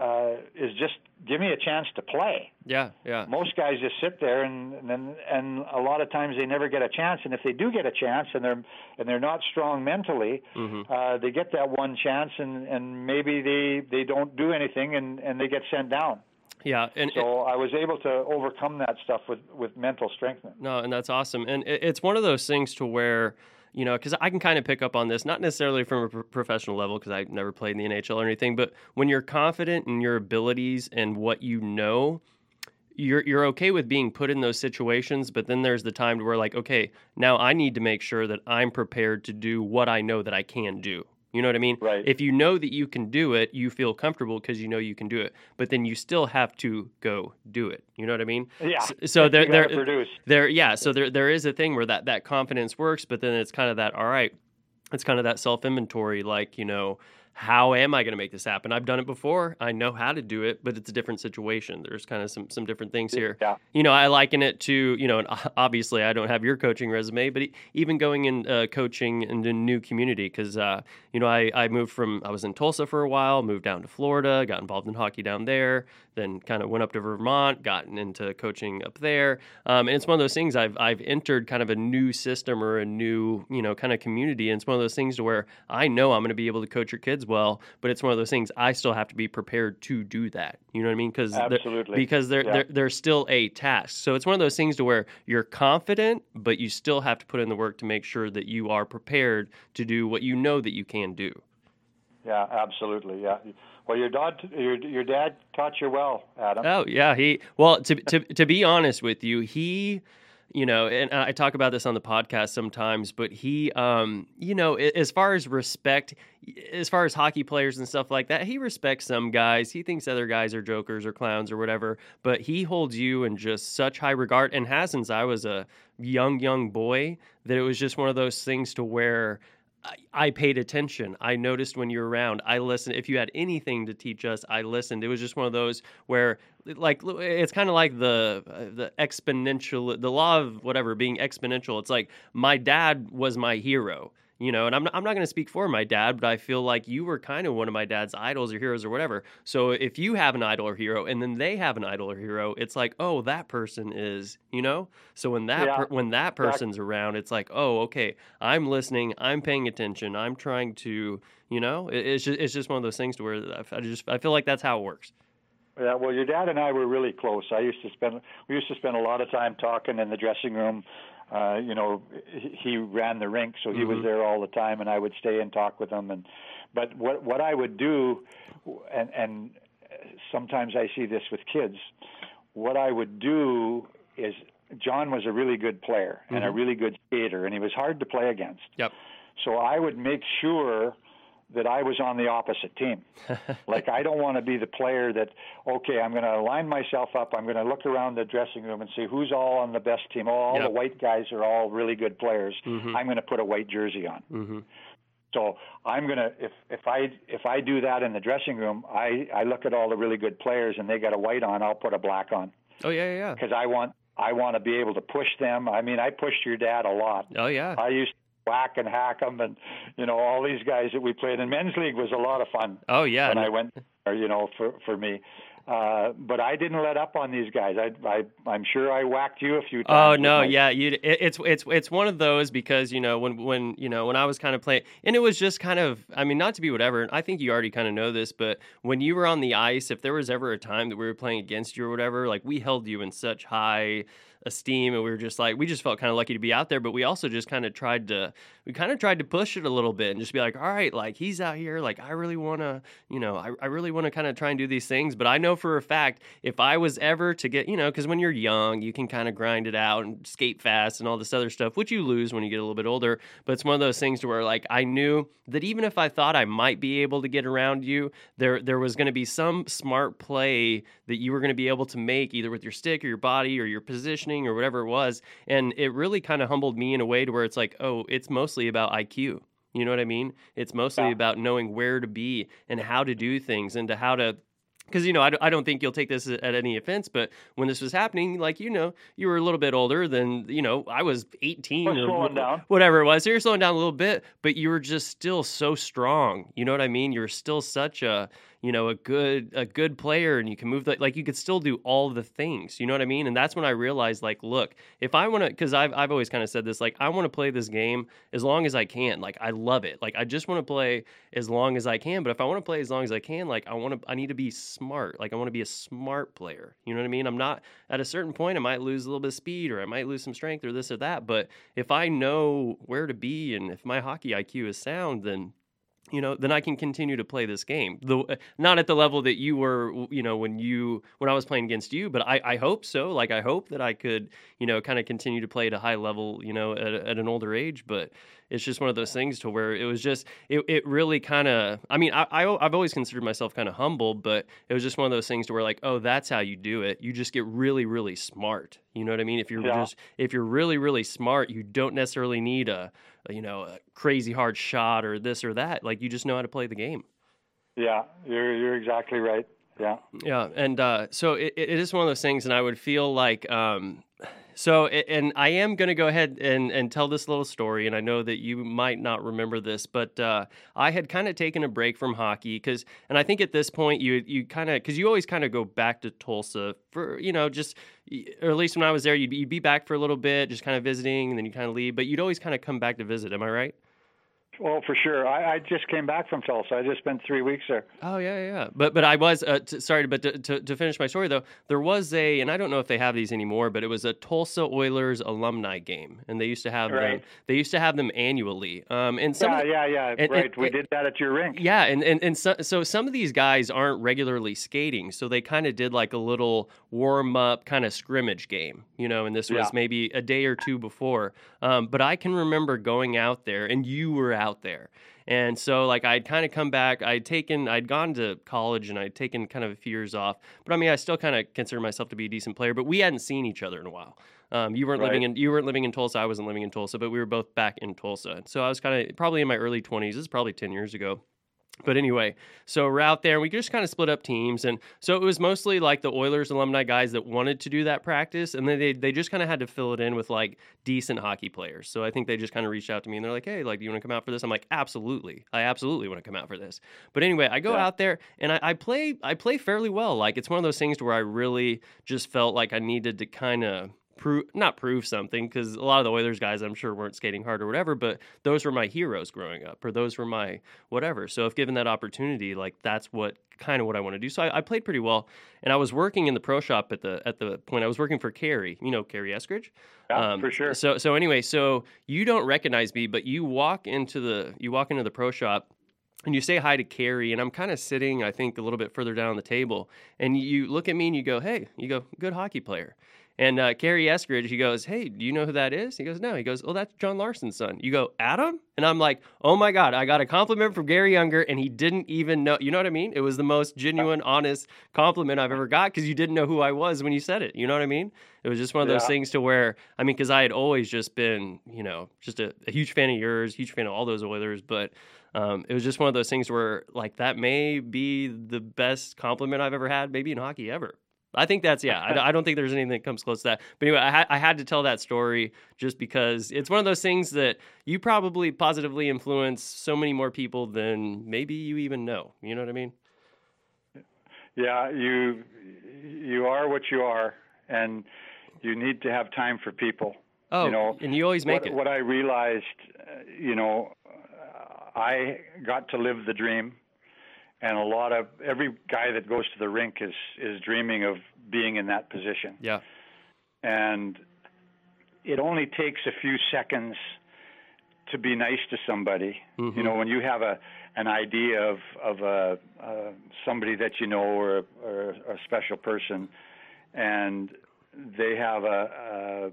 Uh, is just give me a chance to play. Yeah. Yeah. Most guys just sit there, and and then and a lot of times they never get a chance. And if they do get a chance, and they're and they're not strong mentally, Mhm. uh, they get that one chance, and and maybe they they don't do anything, and and they get sent down. Yeah. And So I was able to overcome that stuff with with mental strengthening. No, and that's awesome. And it, it's one of those things to where, you know, because I can kind of pick up on this, not necessarily from a pro- professional level, because I've never played in the NHL or anything, but when you're confident in your abilities and what you know, you're you're okay with being put in those situations. But then there's the time to where, like, okay, now I need to make sure that I'm prepared to do what I know that I can do. You know what I mean? Right. If you know that you can do it, you feel comfortable because you know you can do it. But then you still have to go do it. You know what I mean? Yeah. S- So there, there, produce. there yeah so there there is a thing where that that confidence works but then it's kind of that all right it's kind of that self inventory like you know how am i going to make this happen? I've done it before. I know how to do it but it's a different situation. There's kind of some some different things here. Yeah. you know i liken it to you know and [laughs] obviously i don't have your coaching resume but even going in uh, coaching in a new community because uh, you know I, I moved from i was in tulsa for a while moved down to florida got involved in hockey down there then kind of went up to vermont gotten into coaching up there. Um, and it's one of those things I've, I've entered kind of a new system or a new you know kind of community and it's one of those things to where i know i'm going to be able to coach your kids well but it's one of those things i still have to be prepared to do that you know what i mean because Absolutely. because they're, Yeah. they're they're still a task. So it's one of those things to where you're confident, but you still have to put in the work to make sure that you are prepared to do what you know that you can do. Yeah, absolutely. Yeah. Well, your dad, your your dad taught you well, Adam. Oh yeah, he well to to to be honest with you, he you know, and I talk about this on the podcast sometimes, but he um you know, as far as respect, as far as hockey players and stuff like that, he respects some guys. He thinks other guys are jokers or clowns or whatever, but he holds you in just such high regard and has since I was a young young boy that it was just one of those things to where I, paid attention. I noticed when you were around. I listened. If you had anything to teach us, I listened. It was just one of those where, like, it's kind of like the uh, the exponential, the law of whatever being exponential. It's like my dad was my hero, you know. And I'm not, I'm not going to speak for my dad, but I feel like you were kind of one of my dad's idols or heroes or whatever. So if you have an idol or hero, and then they have an idol or hero, it's like, oh, that person is, you know. So when that Yeah. per- when that person's around, it's like, oh, okay, I'm listening, I'm paying attention, I'm trying to, you know, it, it's just it's just one of those things to where I, I just I feel like that's how it works. Yeah, well, your dad and I were really close. I used to spend we used to spend a lot of time talking in the dressing room. Uh, you know, he, ran the rink, so he was Mhm. there all the time, and I would stay and talk with him. And but what what I would do, and and sometimes I see this with kids. What I would do is John was a really good player and a Mhm. really good skater, and he was hard to play against. Yep. So I would make sure that I was on the opposite team. [laughs] Like I don't want to be the player that okay, I'm going to line myself up. I'm going to look around the dressing room and see who's all on the best team. Oh, all Yep. the white guys are all really good players. Mhm. I'm going to put a white jersey on. hmm So I'm going to if if I if I do that in the dressing room, I I look at all the really good players and they got a white on, I'll put a black on Oh yeah, yeah, because I want I want to be able to push them. I mean, I pushed your dad a lot. Oh yeah. I used whack and hack them, and you know all these guys that we played in men's league was a lot of fun Oh yeah. when I went, or, you know, for for me. Uh, but I didn't let up on these guys. I, I, I'm sure I whacked you a few Oh times. with no, my- yeah, you. It, it's it's it's one of those because you know when when you know when I was kind of playing, and it was just kind of. I mean, not to be whatever. I think you already kind of know this, but when you were on the ice, if there was ever a time that we were playing against you or whatever, like we held you in such high esteem, and we were just like we just felt kind of lucky to be out there. But we also just kind of tried to we kind of tried to push it a little bit and just be like, all right, like he's out here, like I really want to, you know, I, I really want to kind of try and do these things. But I know for a fact if I was ever to get, you know, because when you're young, you can kind of grind it out and skate fast and all this other stuff, which you lose when you get a little bit older. But it's one of those things to where like I knew that even if I thought I might be able to get around you, there there was going to be some smart play that you were going to be able to make either with your stick or your body or your or whatever it was. And it really kind of humbled me in a way to where it's like, oh, it's mostly about IQ. You know what I mean? It's mostly Yeah. about knowing where to be and how to do things and to how to because you know I don't think you'll take this at any offense but when this was happening like you know you were a little bit older than you know i was 18 We're or down. whatever it was so you're slowing down a little bit but you were just still so strong you know what i mean you're still such a you know a good a good player and you can move the, like you could still do all the things you know what i mean? And that's when i realized like look if i want to because I've, I've always kind of said this like i want to play this game as long as i can like i love it like i just want to play as long as i can but if i want to play as long as i can like i want to i need to be smart like i want to be a smart player you know what i mean? I'm not at a certain point i might lose a little bit of speed or i might lose some strength or this or that but if i know where to be and if my hockey iq is sound then you know, then I can continue to play this game. The uh, not at the level that you were, you know, when you when I was playing against you, but I, I hope so. Like I hope that I could, you know, kind of continue to play at a high level, you know, at, at an older age. But it's just one of those things to where it was just it, it really kind of. I mean, I, I I've always considered myself kind of humble, but it was just one of those things to where like, oh, that's how you do it. You just get really really smart. You know what I mean? If you're Yeah. just if you're really really smart, you don't necessarily need a a, you know, a crazy hard shot or this or that. Like you just know how to play the game. Yeah, you're you're exactly right. Yeah. Yeah, and uh, so it, it is one of those things, and I would feel like, um, so, and I am going to go ahead and, and tell this little story, and I know that you might not remember this, but uh, I had kind of taken a break from hockey because, and I think at this point you you kind of because you always kind of go back to Tulsa for you know just or at least when I was there you'd, you'd be back for a little bit, just kind of visiting, and then you kind of leave, but you'd always kind of come back to visit. Am I right? Well, for sure. I, I just came back from Tulsa. I just spent three weeks there. Oh yeah, yeah. But but I was uh, t- sorry, but to, to to finish my story though, there was a, and I don't know if they have these anymore, but it was a Tulsa Oilers alumni game, and they used to have them. They used to have them annually. Um, and some. Yeah, the- yeah, yeah. and- right. and- we and- did that at your rink. yeah, and and, and so, so some of these guys aren't regularly skating, so they kind of did like a little warm up kind of scrimmage game, you know. And this was Yeah. maybe a day or two before. Um, but I can remember going out there, and you were out there, and so like I'd kind of come back. I'd taken, I'd gone to college, and I'd taken kind of a few years off. But I mean, I still kind of consider myself to be a decent player. But we hadn't seen each other in a while. Um, you weren't living in you weren't living in Tulsa. I wasn't living in Tulsa, but we were both back in Tulsa. So I was kind of probably in my early twenties. This is probably ten years ago. But anyway, so we're out there and we just kind of split up teams. And so it was mostly like the Oilers alumni guys that wanted to do that practice. And then they, they just kind of had to fill it in with like decent hockey players. So I think they just kind of reached out to me and they're like, hey, like, do you want to come out for this? I'm like, absolutely. I absolutely want to come out for this. But anyway, I go Yeah. out there and I, I play I play fairly well. Like it's one of those things to where I really just felt like I needed to kind of prove not prove something because a lot of the Oilers guys I'm sure weren't skating hard or whatever, but those were my heroes growing up or those were my whatever. So if given that opportunity, like that's what kind of what I want to do. So I, I played pretty well, and I was working in the pro shop at the at the point I was working for Carrie, you know Carrie Eskridge. Yeah, Um, for sure. So so anyway, so you don't recognize me, but you walk into the you walk into the pro shop and you say hi to Carrie, and I'm kind of sitting, I think, a little bit further down the table, and you look at me and you go, "Hey," you go, "Good hockey player." And uh, Carrie Eskridge, he goes, "Hey, do you know who that is?" He goes, "No." He goes, "Oh, that's John Larson's son." You go, "Adam?" And I'm like, "Oh my God, I got a compliment from Gary Unger, and he didn't even know." You know what I mean? It was the most genuine, honest compliment I've ever got because you didn't know who I was when you said it. You know what I mean? It was just one of those Yeah. things to where I mean, because I had always just been, you know, just a, a huge fan of yours, huge fan of all those Oilers, but um, it was just one of those things where like that may be the best compliment I've ever had, maybe in hockey ever. I think that's yeah. I, I don't think there's anything that comes close to that. But anyway, I, ha- I had to tell that story just because it's one of those things that you probably positively influence so many more people than maybe you even know. You know what I mean? Yeah, you you are what you are, and you need to have time for people. Oh, you know, and you always make what, it. What I realized, uh, you know, I got to live the dream, and a lot of every guy that goes to the rink is is dreaming of being in that position. Yeah. And it only takes a few seconds to be nice to somebody. Mm-hmm. You know, when you have a an idea of of a, uh, somebody that you know or, or a special person, and they have a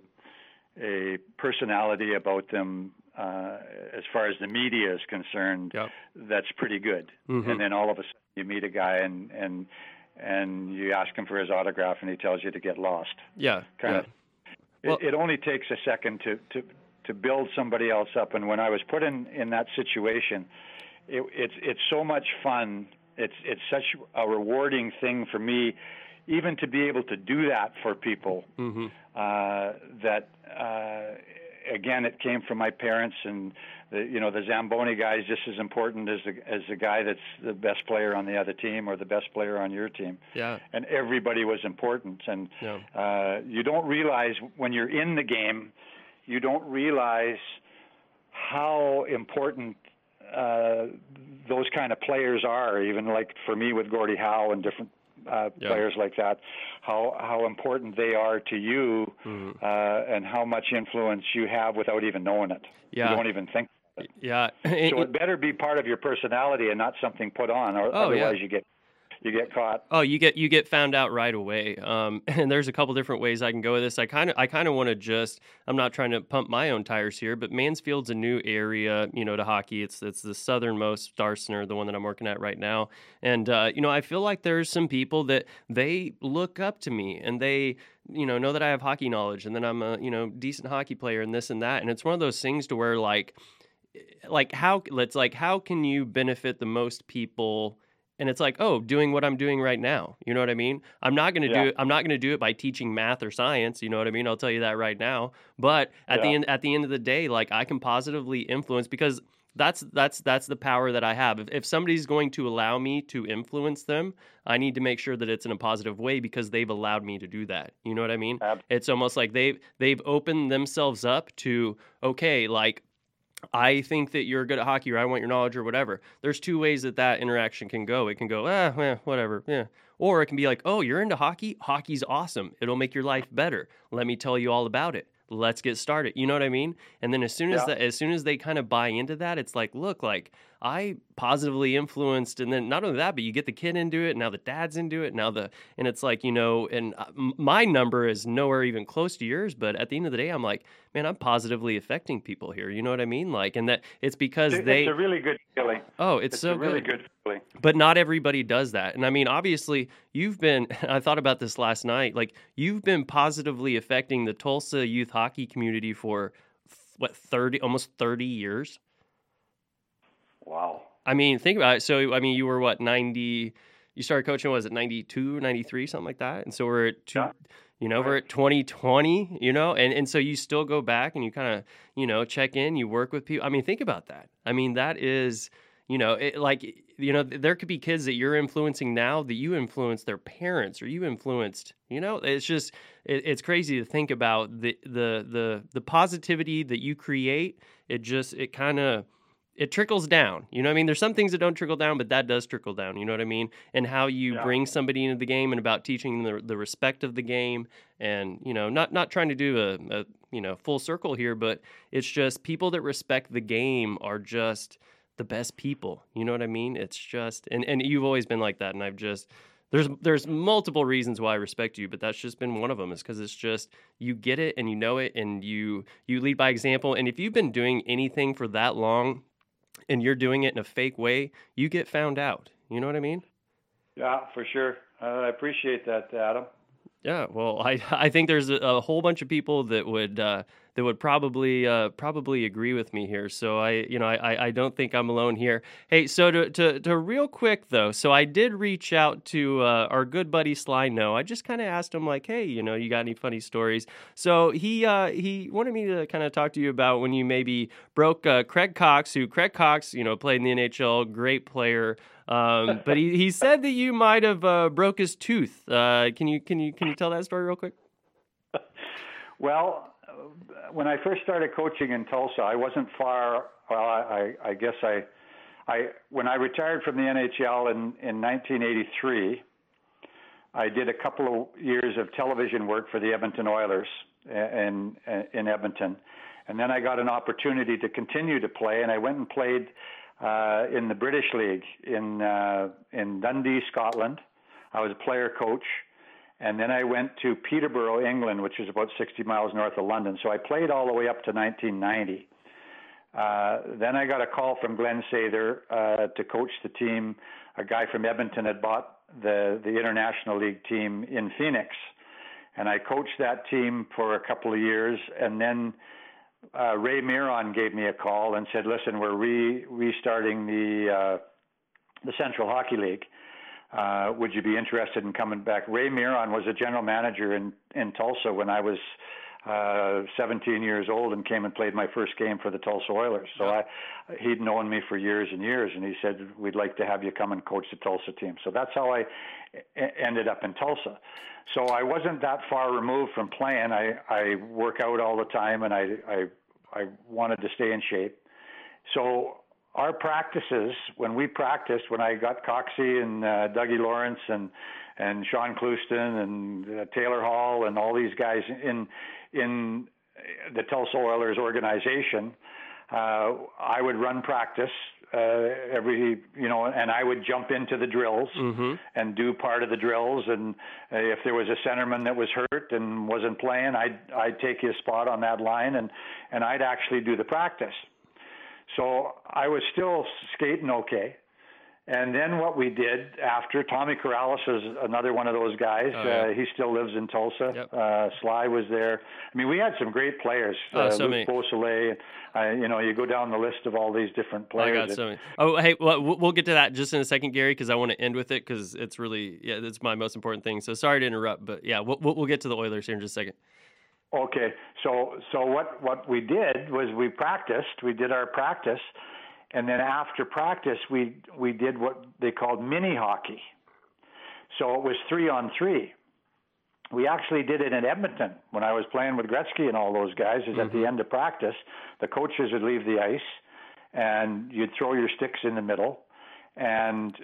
a, a personality about them uh, as far as the media is concerned, Yep. that's pretty good. Mhm. And then all of a sudden you meet a guy and and and you ask him for his autograph and he tells you to get lost. Yeah. Kind yeah. of. Well- it, it only takes a second to to to build somebody else up. And when I was put in in that situation, it, it's it's so much fun. It's it's such a rewarding thing for me, even to be able to do that for people. Mhm. Uh, that uh, again, it came from my parents, and the, you know the Zamboni guy is just as important as the as the guy that's the best player on the other team or the best player on your team. Yeah. And everybody was important, and Yeah. uh, you don't realize when you're in the game, you don't realize how important uh, those kind of players are. Even like for me with Gordie Howe and different uh, Yeah. players like that, how how important they are to you, Mhm. uh, and how much influence you have without even knowing it. Yeah. You don't even think. Yeah. So [laughs] it better be part of your personality and not something put on, or Oh, yeah. otherwise you get you get caught. Oh, you get you get found out right away. Um, [laughs] and there's a couple different ways I can go with this. I kind of I kind of want to just I'm not trying to pump my own tires here, but Mansfield's a new area, you know, to hockey. It's it's the southernmost Star Center, the one that I'm working at right now. And uh, you know, I feel like there's some people that they look up to me and they you know know that I have hockey knowledge and then I'm a you know decent hockey player and this and that. And it's one of those things to where like like how let's like how can you benefit the most people and it's like oh doing what i'm doing right now you know what i mean? I'm not going to Yeah. do it i'm not going to do it by teaching math or science you know what i mean? I'll tell you that right now. But at the end at the end of the day like i can positively influence because that's that's that's the power that i have. If, if somebody's going to allow me to influence them i need to make sure that it's in a positive way because they've allowed me to do that you know what i mean? It's almost like they've they've opened themselves up to okay like I think that you're good at hockey or I want your knowledge or whatever. There's two ways that that interaction can go. It can go, ah, eh, whatever, yeah. Or it can be like, oh, you're into hockey? Hockey's awesome. It'll make your life better. Let me tell you all about it. Let's get started. You know what I mean? And then as soon as Yeah. that, as soon as they kind of buy into that, it's like, look, like I positively influenced, and then not only that, but you get the kid into it. Now the dad's into it. Now the and it's like you know, and uh, my number is nowhere even close to yours. But at the end of the day, I'm like, man, I'm positively affecting people here. You know what I mean? Like, and that it's because It's they. a really good feeling. oh, it's, It's so a really good good feeling. but not everybody does that. And I mean, obviously, you've been, [laughs] I thought about this last night, like, you've been positively affecting the Tulsa youth hockey community for what, 30, almost 30 years? Wow. I mean, think about it. So, I mean, you were what, 90, you started coaching, was it 92, 93, something like that? And so we're at two, Yeah. you know, we're at 2020, you know, and, and so you still go back and you kind of, you know, check in, you work with people. I mean, think about that. I mean, that is, you know, it, like, you know, there could be kids that you're influencing now that you influenced their parents or you influenced, you know, it's just, it, it's crazy to think about the, the, the, the positivity that you create. It just, it kind of, it trickles down. You know what I mean? There's some things that don't trickle down, but that does trickle down. You know what I mean? And how you Yeah. bring somebody into the game and about teaching them the, the respect of the game and, you know, not not trying to do a, a you know, full circle here, but it's just people that respect the game are just the best people. You know what I mean? It's just and and you've always been like that and I've just there's there's multiple reasons why I respect you, but that's just been one of them. Is because it's just you get it and you know it and you you lead by example. And if you've been doing anything for that long, and you're doing it in a fake way, you get found out. You know what I mean? Yeah, for sure. Uh, I appreciate that, Adam. Yeah. Well, I [laughs] I think there's a, a whole bunch of people that would uh, that would probably uh, probably agree with me here. So I you know I I don't think I'm alone here. Hey, so to to, to real quick though, so I did reach out to uh, our good buddy Sly No. I just kind of asked him like, hey, you know, you got any funny stories? So he uh, he wanted me to kind of talk to you about when you maybe broke uh, Craig Cox, who Craig Cox, you know, played in the NHL, great player. Um, but he, he said that you might have uh, broke his tooth. Uh, can you can you can you tell that story real quick? [laughs] Well, when I first started coaching in Tulsa, I wasn't far. Well, I, I guess I, I when I retired from the NHL in in 1983, I did a couple of years of television work for the Edmonton Oilers in in Edmonton, and then I got an opportunity to continue to play, and I went and played uh, in the British League in uh, in Dundee, Scotland. I was a player coach, and then I went to Peterborough, England, which is about 60 miles north of London. So I played all the way up to 1990. Uh, then I got a call from Glenn Sather uh, to coach the team. A guy from Edmonton had bought the the International League team in Phoenix, and I coached that team for a couple of years, and then uh, Ray Miron gave me a call and said, "Listen, we're re- restarting the uh, the Central Hockey League. Uh, would you be interested in coming back?" Ray Miron was a general manager in in Tulsa when I was uh, 17 years old and came and played my first game for the Tulsa Oilers. So I, he'd known me for years and years, and he said, "We'd like to have you come and coach the Tulsa team." So that's how I ended up in Tulsa. So I wasn't that far removed from playing. I I work out all the time, and I I I wanted to stay in shape. So our practices, when we practiced, when I got Coxie and uh, Dougie Lawrence and and Sean Clouston and uh, Taylor Hall and all these guys in in the Tulsa Oilers organization, uh, I would run practice uh, every you know, and I would jump into the drills mm-hmm. and do part of the drills. And uh, if there was a centerman that was hurt and wasn't playing, I'd I'd take his spot on that line, and and I'd actually do the practice. So I was still skating okay. And then what we did after Tommy Corrales is another one of those guys. Oh, yeah. uh, he still lives in Tulsa. Yep. Uh, Sly was there. I mean, we had some great players. Oh, uh, so Luc many. Beausoleil. You know, you go down the list of all these different players. I got so many. Oh, hey, well, we'll get to that just in a second, Gary, because I want to end with it because it's really yeah, it's my most important thing. So sorry to interrupt, but yeah, we'll we'll get to the Oilers here in just a second. Okay, so so what what we did was we practiced. We did our practice and then after practice, we we did what they called mini hockey. So it was three on three. We actually did it in Edmonton when I was playing with Gretzky and all those guys. Is mm-hmm. at the mm-hmm. end of practice, the coaches would leave the ice, and you'd throw your sticks in the middle, and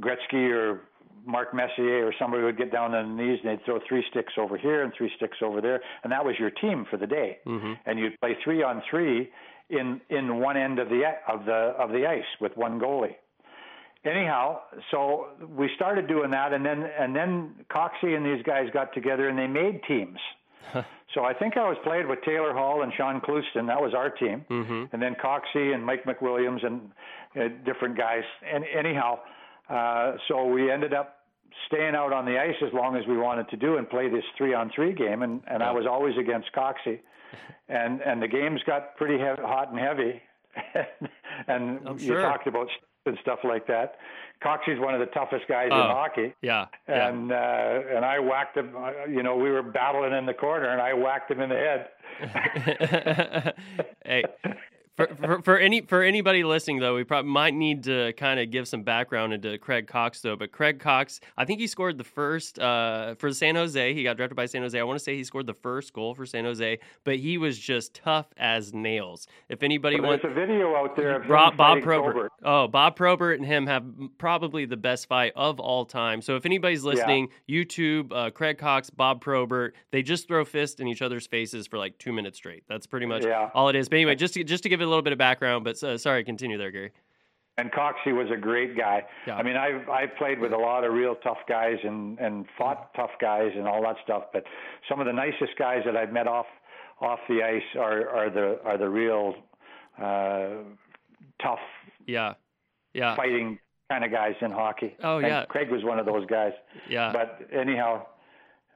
Gretzky or Mark Messier or somebody would get down on the knees and they'd throw three sticks over here and three sticks over there, and that was your team for the day. Mm-hmm. And you'd play three on three, in in one end of the of the of the ice with one goalie. Anyhow, so we started doing that, and then and then Coxie and these guys got together and they made teams. [laughs] so I think I was played with Taylor Hall and Sean Clouston. That was our team, mm-hmm. and then Coxie and Mike McWilliams and uh, different guys. And anyhow, uh, so we ended up staying out on the ice as long as we wanted to do and play this three on three game. And and yeah. I was always against Coxie [laughs] and and the games got pretty heavy, hot and heavy, [laughs] and I'm you sure. talked about and stuff like that. Coxie's one of the toughest guys in Oh, hockey. Yeah. And uh, and I whacked him. uh, You know, we were battling in the corner, and I whacked him in the head. [laughs] hey, for, for, for any for anybody listening though, we probably might need to kind of give some background into Craig Coxe though. But Craig Coxe, I think he scored the first uh, for San Jose. He got drafted by San Jose. I want to say he scored the first goal for San Jose, but he was just tough as nails. If anybody Well, wants, there's a video out there of Bob, Bob Probert. Probert. Oh, Bob Probert and him have probably the best fight of all time. So if anybody's listening, YouTube, uh, Craig Coxe, Bob Probert, they just throw fists in each other's faces for like two minutes straight. That's pretty much Yeah. all it is. But anyway, just to, just to give a little bit of background. But uh, sorry, continue there, Gary. And Coxie was a great guy. Yeah. I mean, I've I've played with a lot of real tough guys and and fought tough guys and all that stuff. But some of the nicest guys that I've met off off the ice are are the are the real uh, tough Yeah, yeah, fighting kind of guys in hockey. Oh, And yeah. Craig was one of those guys. yeah. But anyhow,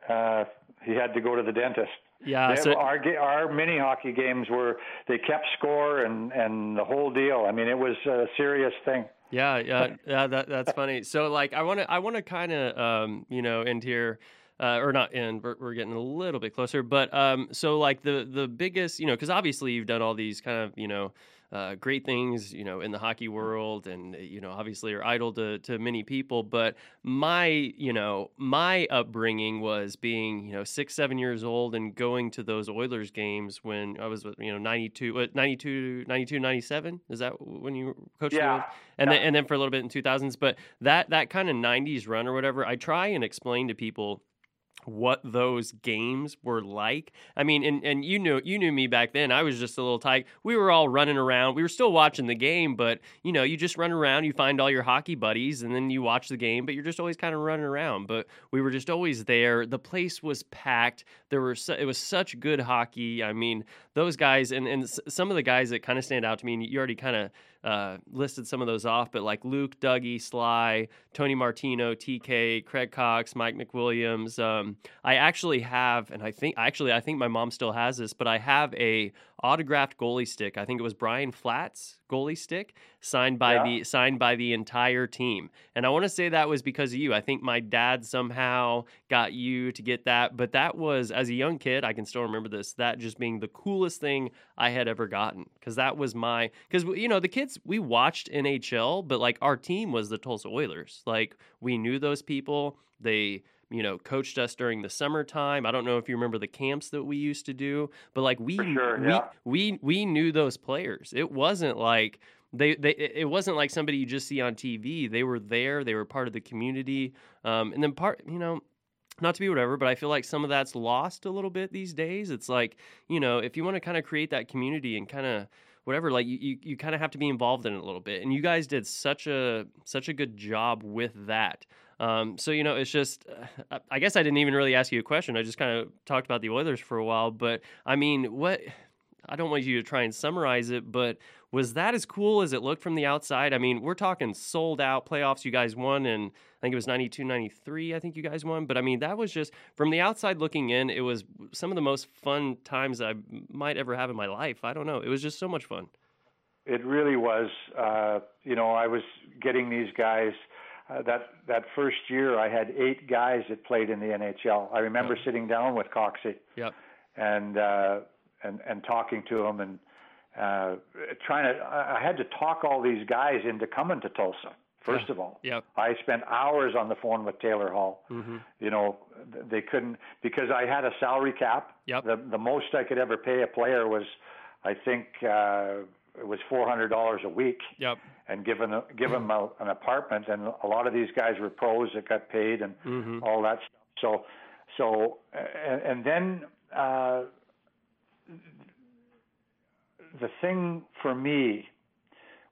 uh, he had to go to the dentist. Yeah, They- so our our mini hockey games were they kept score and and the whole deal. I mean, it was a serious thing. Yeah, yeah, yeah. That that's funny. So like, I want to I want to kind of um, you know end here. Uh, or not end. We're, we're getting a little bit closer, but um, so like the the biggest, you know, because obviously you've done all these kind of, you know, uh, great things, you know, in the hockey world, and you know, obviously are idol to to many people. But my, you know, my upbringing was being, you know, six, seven years old and going to those Oilers games when I was, you know, 92, what, 92, 92, 97? Is that when you coached Yeah. And Yeah. then and then for a little bit in 2000s but that that kind of 90s run or whatever i try and explain to people what those games were like. I mean, and, and you knew you knew me back then. I was just a little tight. We were all running around. We were still watching the game, but you know, you just run around, you find all your hockey buddies, and then you watch the game, but you're just always kind of running around. But we were just always there. The place was packed. There were su- it was such good hockey. I mean, those guys and, and some of the guys that kind of stand out to me, and you already kind of uh, listed some of those off, but like Luc, Dougie, Sly, Tony Martino, TK, Craig Coxe, Mike McWilliams. Um, I actually have, and I think actually I think my mom still has this, but I have a autographed goalie stick. I think it was Brian Flat's goalie stick signed by Yeah. the signed by the entire team. And I want to say that was because of you. I think my dad somehow got you to get that, but that was as a young kid, I can still remember this, that just being the coolest thing I had ever gotten cuz that was my cuz you know, the kids we watched NHL, but like our team was the Tulsa Oilers. Like we knew those people. They you know, coached us during the summertime. I don't know if you remember the camps that we used to do, but like we sure, we, yeah. we we knew those players. It wasn't like they, they it wasn't like somebody you just see on TV. They were there. They were part of the community. Um, and then part, you know, not to be whatever, but I feel like some of that's lost a little bit these days. It's like, you know, if you want to kind of create that community and kind of whatever, like you, you, you kind of have to be involved in it a little bit. And you guys did such a such a good job with that. Um, so you know, it's just, uh, I guess I didn't even really ask you a question. I just kind of talked about the Oilers for a while. But I mean, what? I don't want you to try and summarize it, but was that as cool as it looked from the outside? I mean, we're talking sold out playoffs. You guys won, and I think it was 92 93. I think you guys won. But I mean, that was just from the outside looking in, it was some of the most fun times I might ever have in my life. I don't know. It was just so much fun. It really was. Uh, you know, I was getting these guys. Uh, that that first year, I had eight guys that played in the NHL. I remember sitting down with Coxie Yep. and uh, and and talking to him and uh, trying to. I had to talk all these guys into coming to Tulsa. First Yeah. of all, Yep. I spent hours on the phone with Taylor Hall. hmm You know, they couldn't because I had a salary cap. Yep. The the most I could ever pay a player was, I think, uh, it was four hundred dollars a week, Yep. And given a, give them a, an apartment. And a lot of these guys were pros that got paid and hmm all that stuff. So, so and, and then uh, the thing for me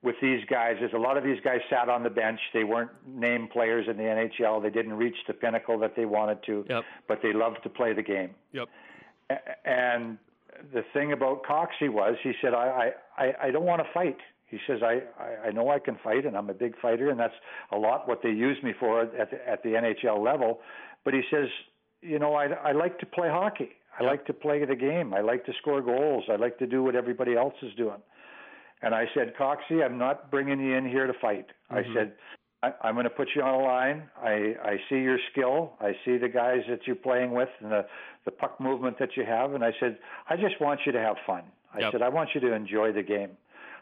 with these guys is a lot of these guys sat on the bench. They weren't named players in the NHL. They didn't reach the pinnacle that they wanted to, Yep. but they loved to play the game. Yep. And the thing about Coxie was, he said, I, I- I don't want to fight. He says, I, I, I know I can fight, and I'm a big fighter, and that's a lot what they use me for at the, at the NHL level. But he says, you know, I, I like to play hockey. I Yeah. like to play the game. I like to score goals. I like to do what everybody else is doing. And I said, Coxie, I'm not bringing you in here to fight. Mhm. I said, I, I'm going to put you on a line. I, I see your skill. I see the guys that you're playing with and the, the puck movement that you have. And I said, I just want you to have fun. I Yep. said, I want you to enjoy the game.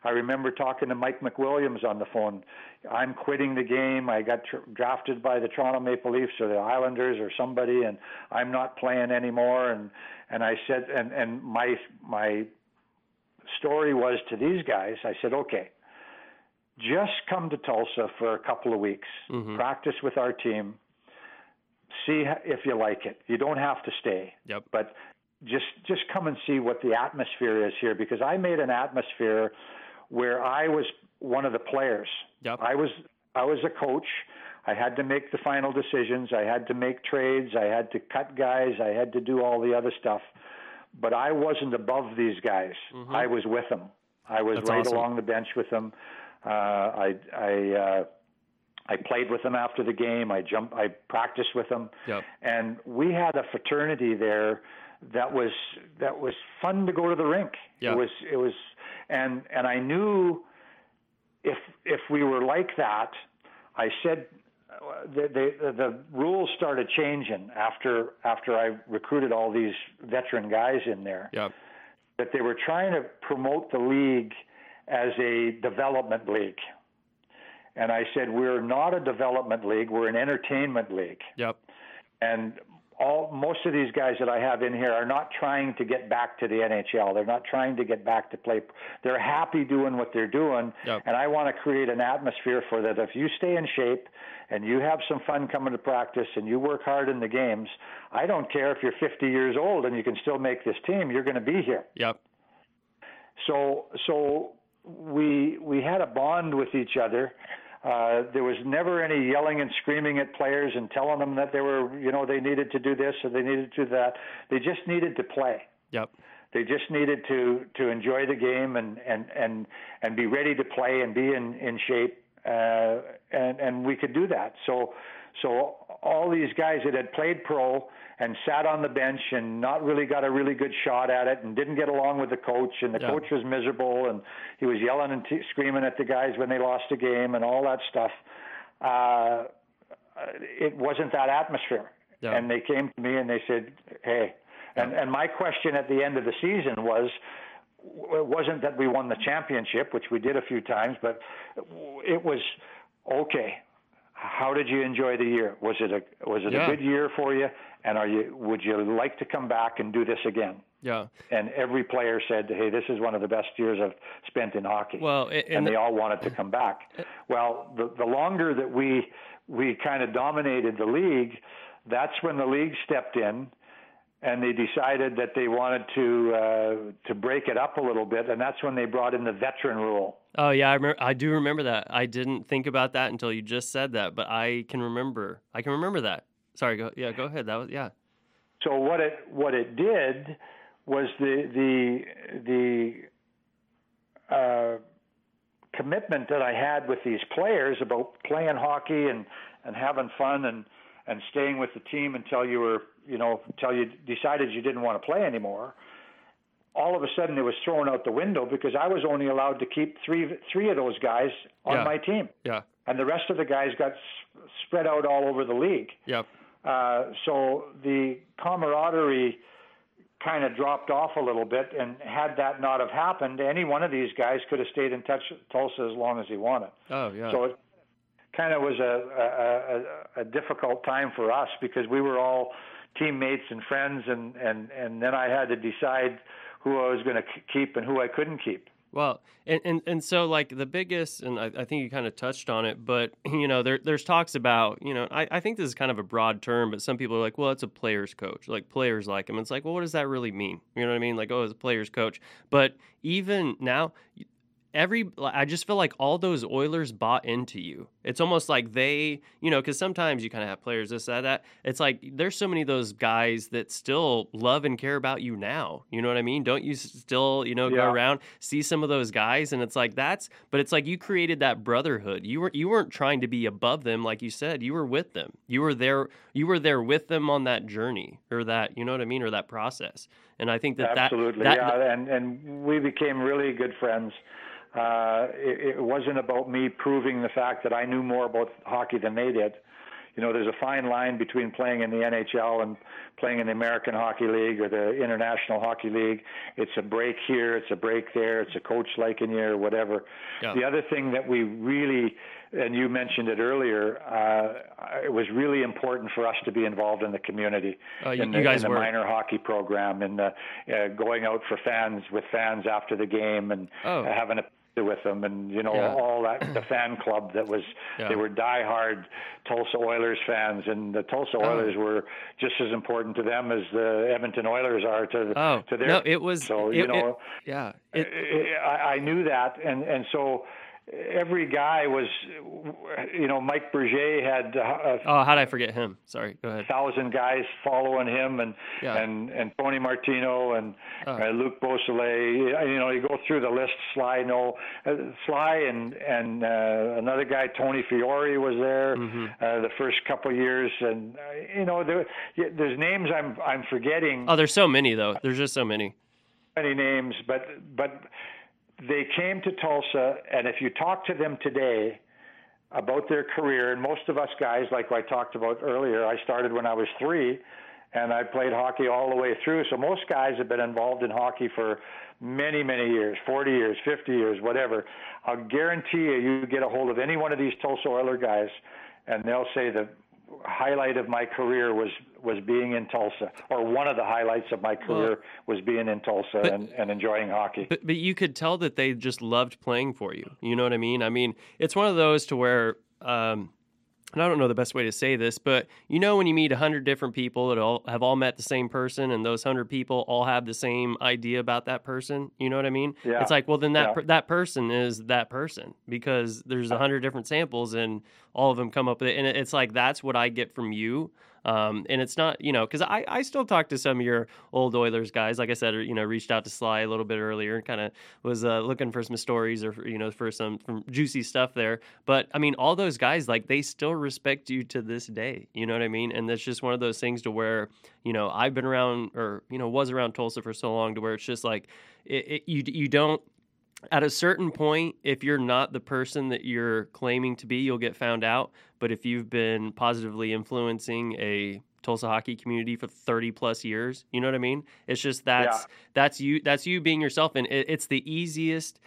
I remember talking to Mike McWilliams on the phone. I'm quitting the game. I got tr- drafted by the Toronto Maple Leafs or the Islanders or somebody, and I'm not playing anymore. And and I said, and and my my story was to these guys. I said, okay, just come to Tulsa for a couple of weeks, Mhm. practice with our team, see if you like it. You don't have to stay Yep. but just just come and see what the atmosphere is here because I made an atmosphere where I was one of the players. Yep. I was I was a coach. I had to make the final decisions. I had to make trades. I had to cut guys. I had to do all the other stuff. But I wasn't above these guys. Mhm. I was with them. I was That's right awesome. along the bench with them. Uh, I I uh, I played with them after the game. I jumped. I practiced with them Yep. and we had a fraternity there that was that was fun to go to the rink. Yeah. It was it was and and I knew if if we were like that, I said uh, the, the the rules started changing after after I recruited all these veteran guys in there. Yeah. That they were trying to promote the league as a development league. And I said, we're not a development league, we're an entertainment league. Yep. And all most of these guys that I have in here are not trying to get back to the NHL. They're not trying to get back to play. They're happy doing what they're doing. Yep. And I want to create an atmosphere for that. If you stay in shape and you have some fun coming to practice and you work hard in the games, I don't care if you're 50 years old and you can still make this team. You're going to be here. Yep. So so we we had a bond with each other uh, there was never any yelling and screaming at players and telling them that they were, you know, they needed to do this or they needed to do that. They just needed to play. Yep. They just needed to to enjoy the game and and and and be ready to play and be in in shape. Uh, and and we could do that. So so all these guys that had played pro and sat on the bench and not really got a really good shot at it and didn't get along with the coach and the Yeah. coach was miserable and he was yelling and t- screaming at the guys when they lost a game and all that stuff. Uh, it wasn't that atmosphere. Yeah. And they came to me and they said, "Hey," and and my question at the end of the season was. It wasn't that we won the championship, which we did a few times, but it was okay. How did you enjoy the year? Was it a was it Yeah. a good year for you? And are you would you like to come back and do this again? Yeah. And every player said, "Hey, this is one of the best years I've spent in hockey." Well, and, and they the- all wanted to come back. [laughs] Well, the the longer that we we kind of dominated the league, that's when the league stepped in, and they decided that they wanted to uh, to break it up a little bit, and that's when they brought in the veteran rule. Oh yeah, I remember. I do remember that. I didn't think about that until you just said that, but I can remember. I can remember that. Sorry. Go. Yeah. Go ahead. That was yeah. So what it what it did was the the the uh, commitment that I had with these players about playing hockey and and having fun and and staying with the team until you were you know until you decided you didn't want to play anymore. All of a sudden, it was thrown out the window because I was only allowed to keep three three of those guys on Yeah. my team, Yeah. and the rest of the guys got s- spread out all over the league. Yep. Uh, so the camaraderie kind of dropped off a little bit, and had that not have happened, any one of these guys could have stayed in touch with Tulsa as long as he wanted. Oh yeah. So it kind of was a, a, a, a difficult time for us because we were all teammates and friends, and, and, and then I had to decide who I was going to keep and who I couldn't keep. Well, and, and, and so like the biggest, and I, I think you kind of touched on it, but [clears throat] you know, there there's talks about, you know, I, I think this is kind of a broad term, but some people are like, well, it's a player's coach, like players like him. It's like, well, what does that really mean? You know what I mean? Like, oh, it's a player's coach. But even now, every I just feel like all those Oilers bought into you. It's almost like they, you know, because sometimes you kind of have players this that that. It's like there's so many of those guys that still love and care about you now. You know what I mean? Don't you still, you know, go around see some of those guys, and it's like that's. But it's like you created that brotherhood. You were you weren't trying to be above them, like you said. You were with them. You were there. You were there with them on that journey or that. You know what I mean? Or that process. And I think that Absolutely, that, yeah, and and we became really good friends. Uh, it, it wasn't about me proving the fact that I knew more about hockey than they did. You know, there's a fine line between playing in the NHL and playing in the American Hockey League or the International Hockey League. It's a break here, it's a break there, it's a coach liking you or whatever. Yeah. The other thing that we really, and you mentioned it earlier, uh, it was really important for us to be involved in the community Uh, you- in the, you guys in the were. minor hockey program and uh, uh, going out for fans with fans after the game and Oh. having a with them and you know Yeah. all that the [clears throat] fan club that was Yeah. they were diehard Tulsa Oilers fans and the Tulsa Oh. Oilers were just as important to them as the Edmonton Oilers are to Oh to their no, it was. so it- you it- know yeah. It, I, I knew that, and and so every guy was, you know, Mike Berger had. Uh, oh, how did I forget him? Sorry, go ahead. Thousand guys following him, and Yeah. and and Tony Martino and Oh. uh, Luc Beausoleil. You know, you go through the list. Sly, no, uh, Sly, and and uh, another guy, Tony Fiore, was there Mhm. uh, the first couple years, and uh, you know, there, there's names I'm I'm forgetting Oh, there's so many though. There's just so many. many names, but but they came to Tulsa, and if you talk to them today about their career, and most of us guys, like I talked about earlier, I started when I was three, and I played hockey all the way through. So most guys have been involved in hockey for many, many years, 40 years, 50 years, whatever. I'll guarantee you, you get a hold of any one of these Tulsa Oiler guys, and they'll say the highlight of my career was was being in Tulsa, or one of the highlights of my career was being in Tulsa But- and, and enjoying hockey. But but you could tell that they just loved playing for you. You know what I mean? I mean, it's one of those to where um and I don't know the best way to say this, but you know when you meet a hundred different people that all have all met the same person, and those hundred people all have the same idea about that person. You know what I mean? Yeah. It's like, well, then that Yeah. per- that person is that person because there's a hundred different samples, and all of them come up with it. And it's like that's what I get from you. Um, and it's not, you know, because I, I still talk to some of your old Oilers guys. Like I said, you know, reached out to Sly a little bit earlier and kind of was uh, looking for some stories or, you know, for some from juicy stuff there. But I mean, all those guys, like, they still respect you to this day. You know what I mean? And that's just one of those things to where, you know, I've been around or, you know, was around Tulsa for so long to where it's just like, it, it, you, you don't, at a certain point, if you're not the person that you're claiming to be, you'll get found out. But if you've been positively influencing a Tulsa hockey community for 30 plus years, you know what I mean? It's just that's that's you that's you being yourself and it, it's the easiest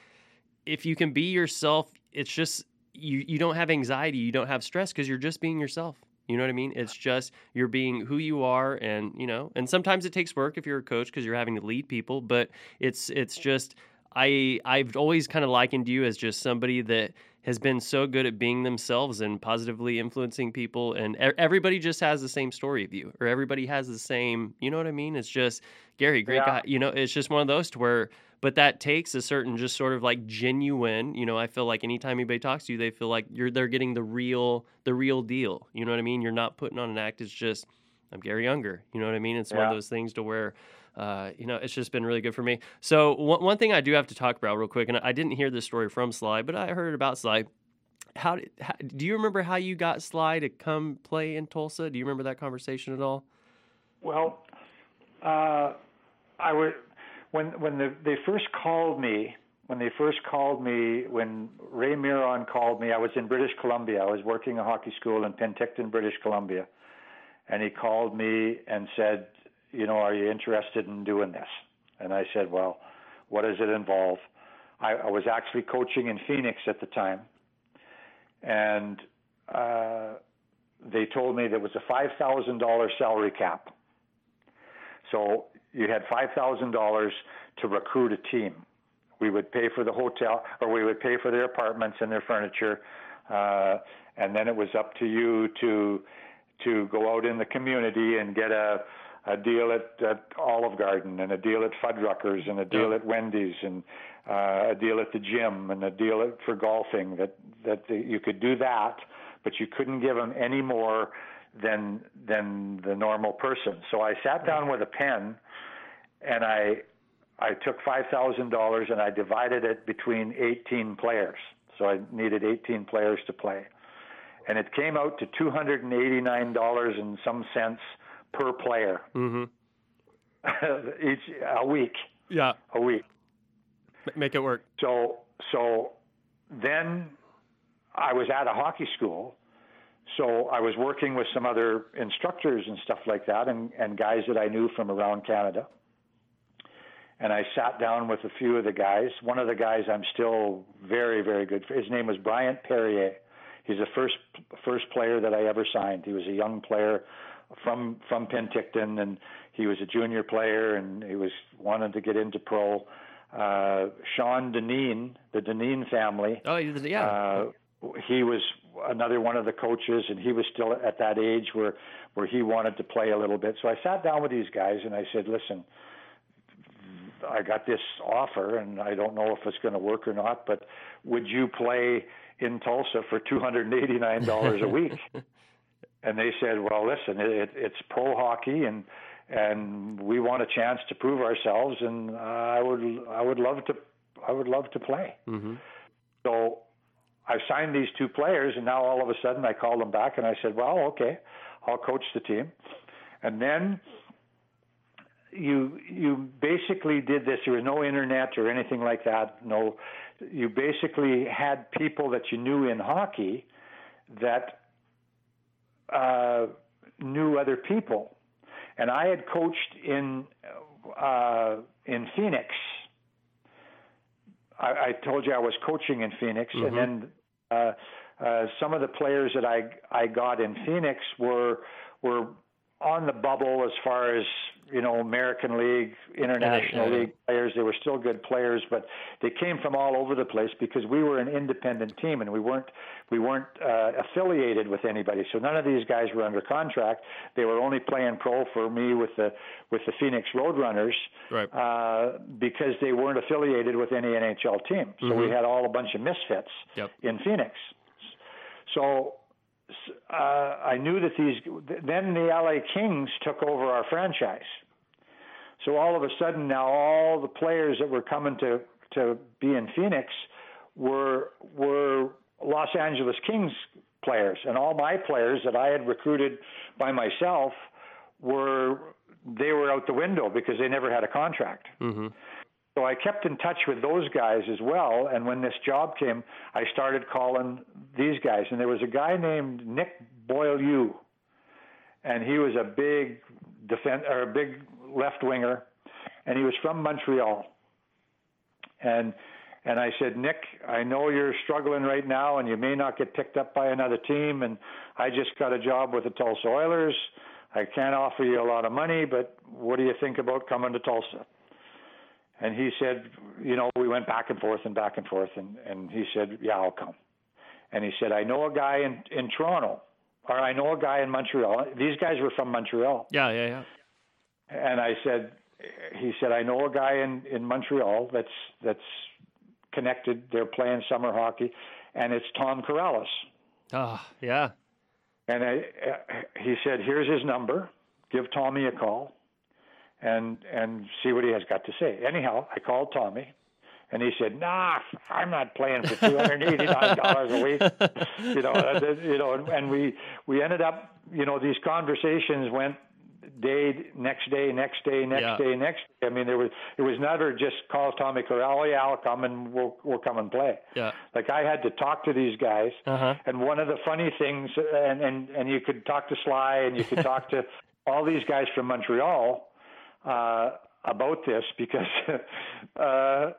if you can be yourself, it's just you you don't have anxiety, you don't have stress cuz you're just being yourself. You know what I mean? It's just you're being who you are and, you know, and sometimes it takes work if you're a coach cuz you're having to lead people, but it's it's just I I've always kind of likened you as just somebody that has been so good at being themselves and positively influencing people and everybody just has the same story of you or everybody has the same you know what i mean? It's just gary great Yeah. guy you know it's just one of those to where but that takes a certain just sort of like genuine you know i feel like anytime anybody talks to you they feel like you're they're getting the real the real deal you know what i mean? You're not putting on an act it's just i'm Gary Unger you know what i mean? It's one of those things to where uh, you know, it's just been really good for me. So one, one thing I do have to talk about real quick, and I didn't hear this story from Sly, but I heard about Sly. How, how do you remember how you got Sly to come play in Tulsa? Do you remember that conversation at all? Well, uh, I would when when the, they first called me. When they first called me, when Ray Miron called me, I was in British Columbia. I was working a hockey school in Penticton, British Columbia, and he called me and said, "You know, are you interested in doing this?" And I said, "Well, what does it involve?" I, I was actually coaching in Phoenix at the time, and uh, they told me there was a five thousand dollar salary cap. So you had five thousand dollars to recruit a team. We would pay for the hotel, or we would pay for their apartments and their furniture, uh, and then it was up to you to to go out in the community and get a a deal at, at Olive Garden and a deal at Fuddruckers and a deal Yeah. at Wendy's and uh, a deal at the gym and a deal at, for golfing. That that the, you could do that, but you couldn't give them any more than than the normal person. So I sat down with a pen and I I took five thousand dollars and I divided it between eighteen players. So I needed eighteen players to play. And it came out to two hundred and eighty nine dollars and some cents per player Mm-hmm. [laughs] each a week. Yeah, A week. make it work. So so then I was at a hockey school. So I was working with some other instructors and stuff like that and, and guys that I knew from around Canada. And I sat down with a few of the guys. One of the guys I'm still very, very good for. His name was Bryant Perrier. He's the first first player that I ever signed. He was a young player from from Penticton, and he was a junior player, and he was wanted to get into pro. Uh, Shawn Dineen, the Dineen family, Oh, yeah. uh, he was another one of the coaches, and he was still at that age where where he wanted to play a little bit. So I sat down with these guys and I said, "Listen, I got this offer, and I don't know if it's going to work or not, but would you play in Tulsa for two hundred and eighty nine dollars a week?" [laughs] and they said, "Well, listen, it, it's pro hockey, and and we want a chance to prove ourselves, and I would I would love to I would love to play." Mm-hmm. So I signed these two players, and now all of a sudden I called them back and I said, "Well, okay, I'll coach the team." And then you you basically did this. There was no internet or anything like that. No, you basically had people that you knew in hockey that uh, knew other people, and I had coached in uh, in Phoenix. I, I told you I was coaching in Phoenix, Mhm. and then uh, uh, some of the players that I I got in Phoenix were were on the bubble as far as you know American League, International Yeah. League players. They were still good players, but they came from all over the place because we were an independent team and we weren't we weren't uh, affiliated with anybody. So none of these guys were under contract. They were only playing pro for me with the with the Phoenix Roadrunners Right. uh, because they weren't affiliated with any NHL team. So we Mhm. had all a bunch of misfits Yep. in Phoenix. So uh, I knew that these. Then the LA Kings took over our franchise. So all of a sudden now all the players that were coming to to be in Phoenix were were Los Angeles Kings players, and all my players that I had recruited by myself were they were out the window because they never had a contract. Mm-hmm. So I kept in touch with those guys as well. And when this job came, I started calling these guys. And there was a guy named Nick Boyle, and he was a big defend or a big left winger, and he was from Montreal. And and I said, Nick, I know you're struggling right now, and you may not get picked up by another team. And I just got a job with the Tulsa Oilers. I can't offer you a lot of money, but what do you think about coming to Tulsa? And he said, you know, we went back and forth and back and forth, and and he said, yeah, I'll come. And he said, I know a guy in in Toronto, or I know a guy in Montreal. These guys were from Montreal. Yeah, yeah, yeah. And I said, he said, I know a guy in in Montreal that's that's connected. They're playing summer hockey, and it's Tom Corrales. Ah, yeah. And I, uh, he said, here's his number. Give Tommy a call, and and see what he has got to say. Anyhow, I called Tommy, and he said, Nah, I'm not playing for two hundred eighty nine dollars a week. You know, you know, and, and we we ended up, you know, these conversations went day next day next day next Yeah. day next day. I mean there was it was never just call Tommy Corral, oh yeah, I'll come and we'll we'll come and play. Yeah. Like I had to talk to these guys Uh-huh. and one of the funny things, and and and you could talk to Sly, and you could talk to [laughs] all these guys from Montreal uh, about this because [laughs] uh,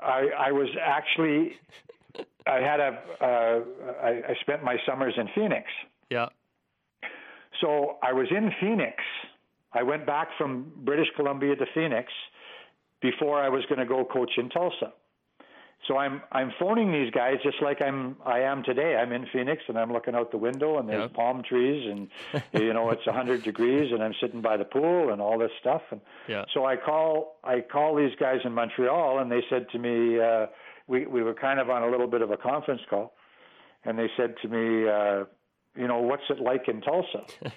I I was actually I had a uh, I, I spent my summers in Phoenix, Yeah. so I was in Phoenix. I went back from British Columbia to Phoenix before I was going to go coach in Tulsa. So I'm I'm phoning these guys just like I'm I am today. I'm in Phoenix and I'm looking out the window and there's Yeah. palm trees and [laughs] you know it's 100 degrees and I'm sitting by the pool and all this stuff and Yeah. so I call I call these guys in Montreal and they said to me uh we we were kind of on a little bit of a conference call and they said to me uh you know what's it like in Tulsa [laughs]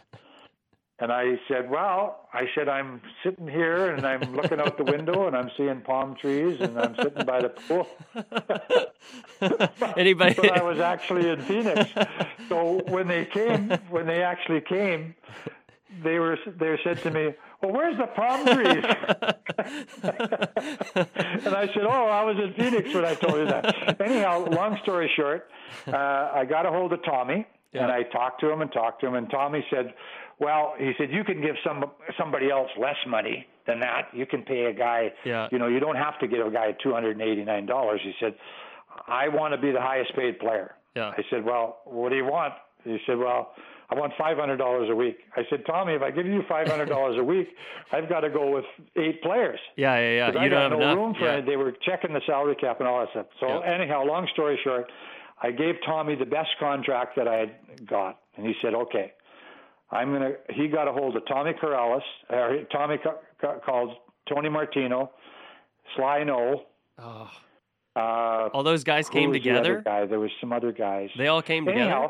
and I said, "Well, I said I'm sitting here and I'm looking out the window and I'm seeing palm trees and I'm sitting by the pool." [laughs] Anybody? but I was actually in Phoenix. So when they came, when they actually came, they were they said to me, "Well, where's the palm trees?" [laughs] and I said, "Oh, I was in Phoenix when I told you that." Anyhow, long story short, uh, I got a hold of Tommy and I talked to him and talked to him, and Tommy said, "Well, he said you can give some somebody else less money than that. You can pay a guy, Yeah. you know, you don't have to give a guy two hundred and eighty nine dollars." He said, "I want to be the highest paid player." Yeah. I said, "Well, what do you want?" He said, "Well, I want five hundred dollars a week." I said, "Tommy, if I give you five hundred dollars a week, [laughs] I've got to go with eight players." Yeah, yeah, yeah. You I don't have no enough. room for yeah. it. They were checking the salary cap and all that stuff. So Yeah. anyhow, long story short, I gave Tommy the best contract that I had got, and he said, "Okay, I'm gonna." He got a hold of Tommy Corrales. Or Tommy ca- ca- called Tony Martino, Sly No. Oh, Uh, all those guys came was the together. guy? There was some other guys. They all came together.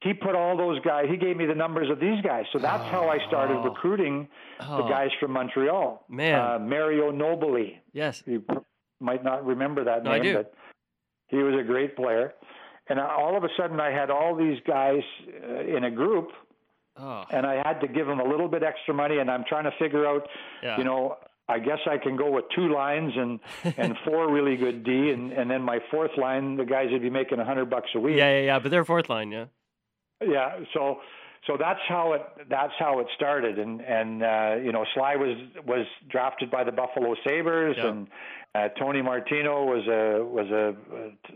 He put all those guys. He gave me the numbers of these guys. So that's how I started Oh. recruiting the Oh, guys from Montreal. Man. uh, Mario Nobili. yes. You might not remember that No, I name, do. but he was a great player. And all of a sudden, I had all these guys uh, in a group, Oh, and I had to give them a little bit extra money. And I'm trying to figure out, yeah. you know, I guess I can go with two lines and [laughs] and four really good D, and and then my fourth line, the guys would be making a hundred bucks a week. yeah, yeah, yeah. But they're fourth line, yeah. Yeah, so so that's how it that's how it started, and and uh, you know Sly was was drafted by the Buffalo Sabres, Yeah. and uh, Tony Martino was a was a,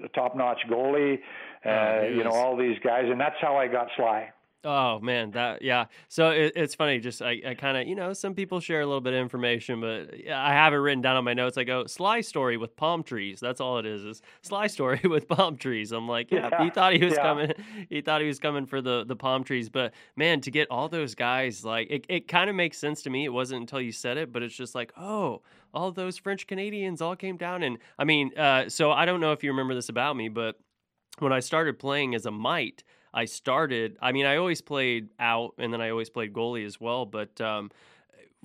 a top notch goalie, uh, Oh, he you know all these guys, and that's how I got Sly. Oh man, that yeah. So it, it's funny. Just I, I kind of you know some people share a little bit of information, but I have it written down on my notes. I go Sly story with palm trees. That's all it is. Is Sly story [laughs] with palm trees. I'm like, yeah, Yeah, he thought he was yeah. coming. [laughs] He thought he was coming for the the palm trees. But man, to get all those guys, like it, it kind of makes sense to me. It wasn't until you said it, but it's just like, oh, all those French Canadians all came down, and I mean, uh, so I don't know if you remember this about me, but when I started playing as a mite, I started. I mean, I always played out, and then I always played goalie as well. But um,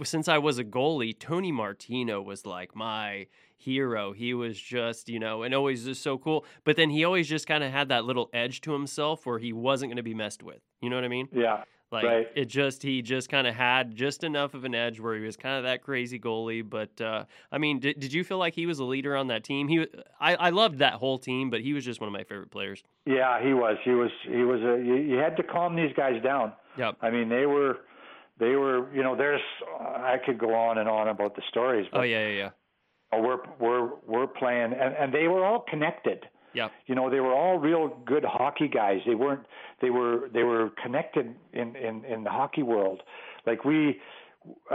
since I was a goalie, Tony Martino was like my hero. He was just, you know, and always just so cool. But then he always just kind of had that little edge to himself where he wasn't going to be messed with. You know what I mean? Yeah, Like Right. it just he just kind of had just enough of an edge where he was kind of that crazy goalie. But uh, I mean, did, did you feel like he was a leader on that team? He, I, I loved that whole team, but he was just one of my favorite players. yeah, he was he was he was a you, you had to calm these guys down. Yep. I mean they were they were you know there's I could go on and on about the stories, but Oh yeah, yeah, yeah. we're we're we're playing and and they were all connected. Yep. you know they were all real good hockey guys they weren't they were they were connected in in in the hockey world like we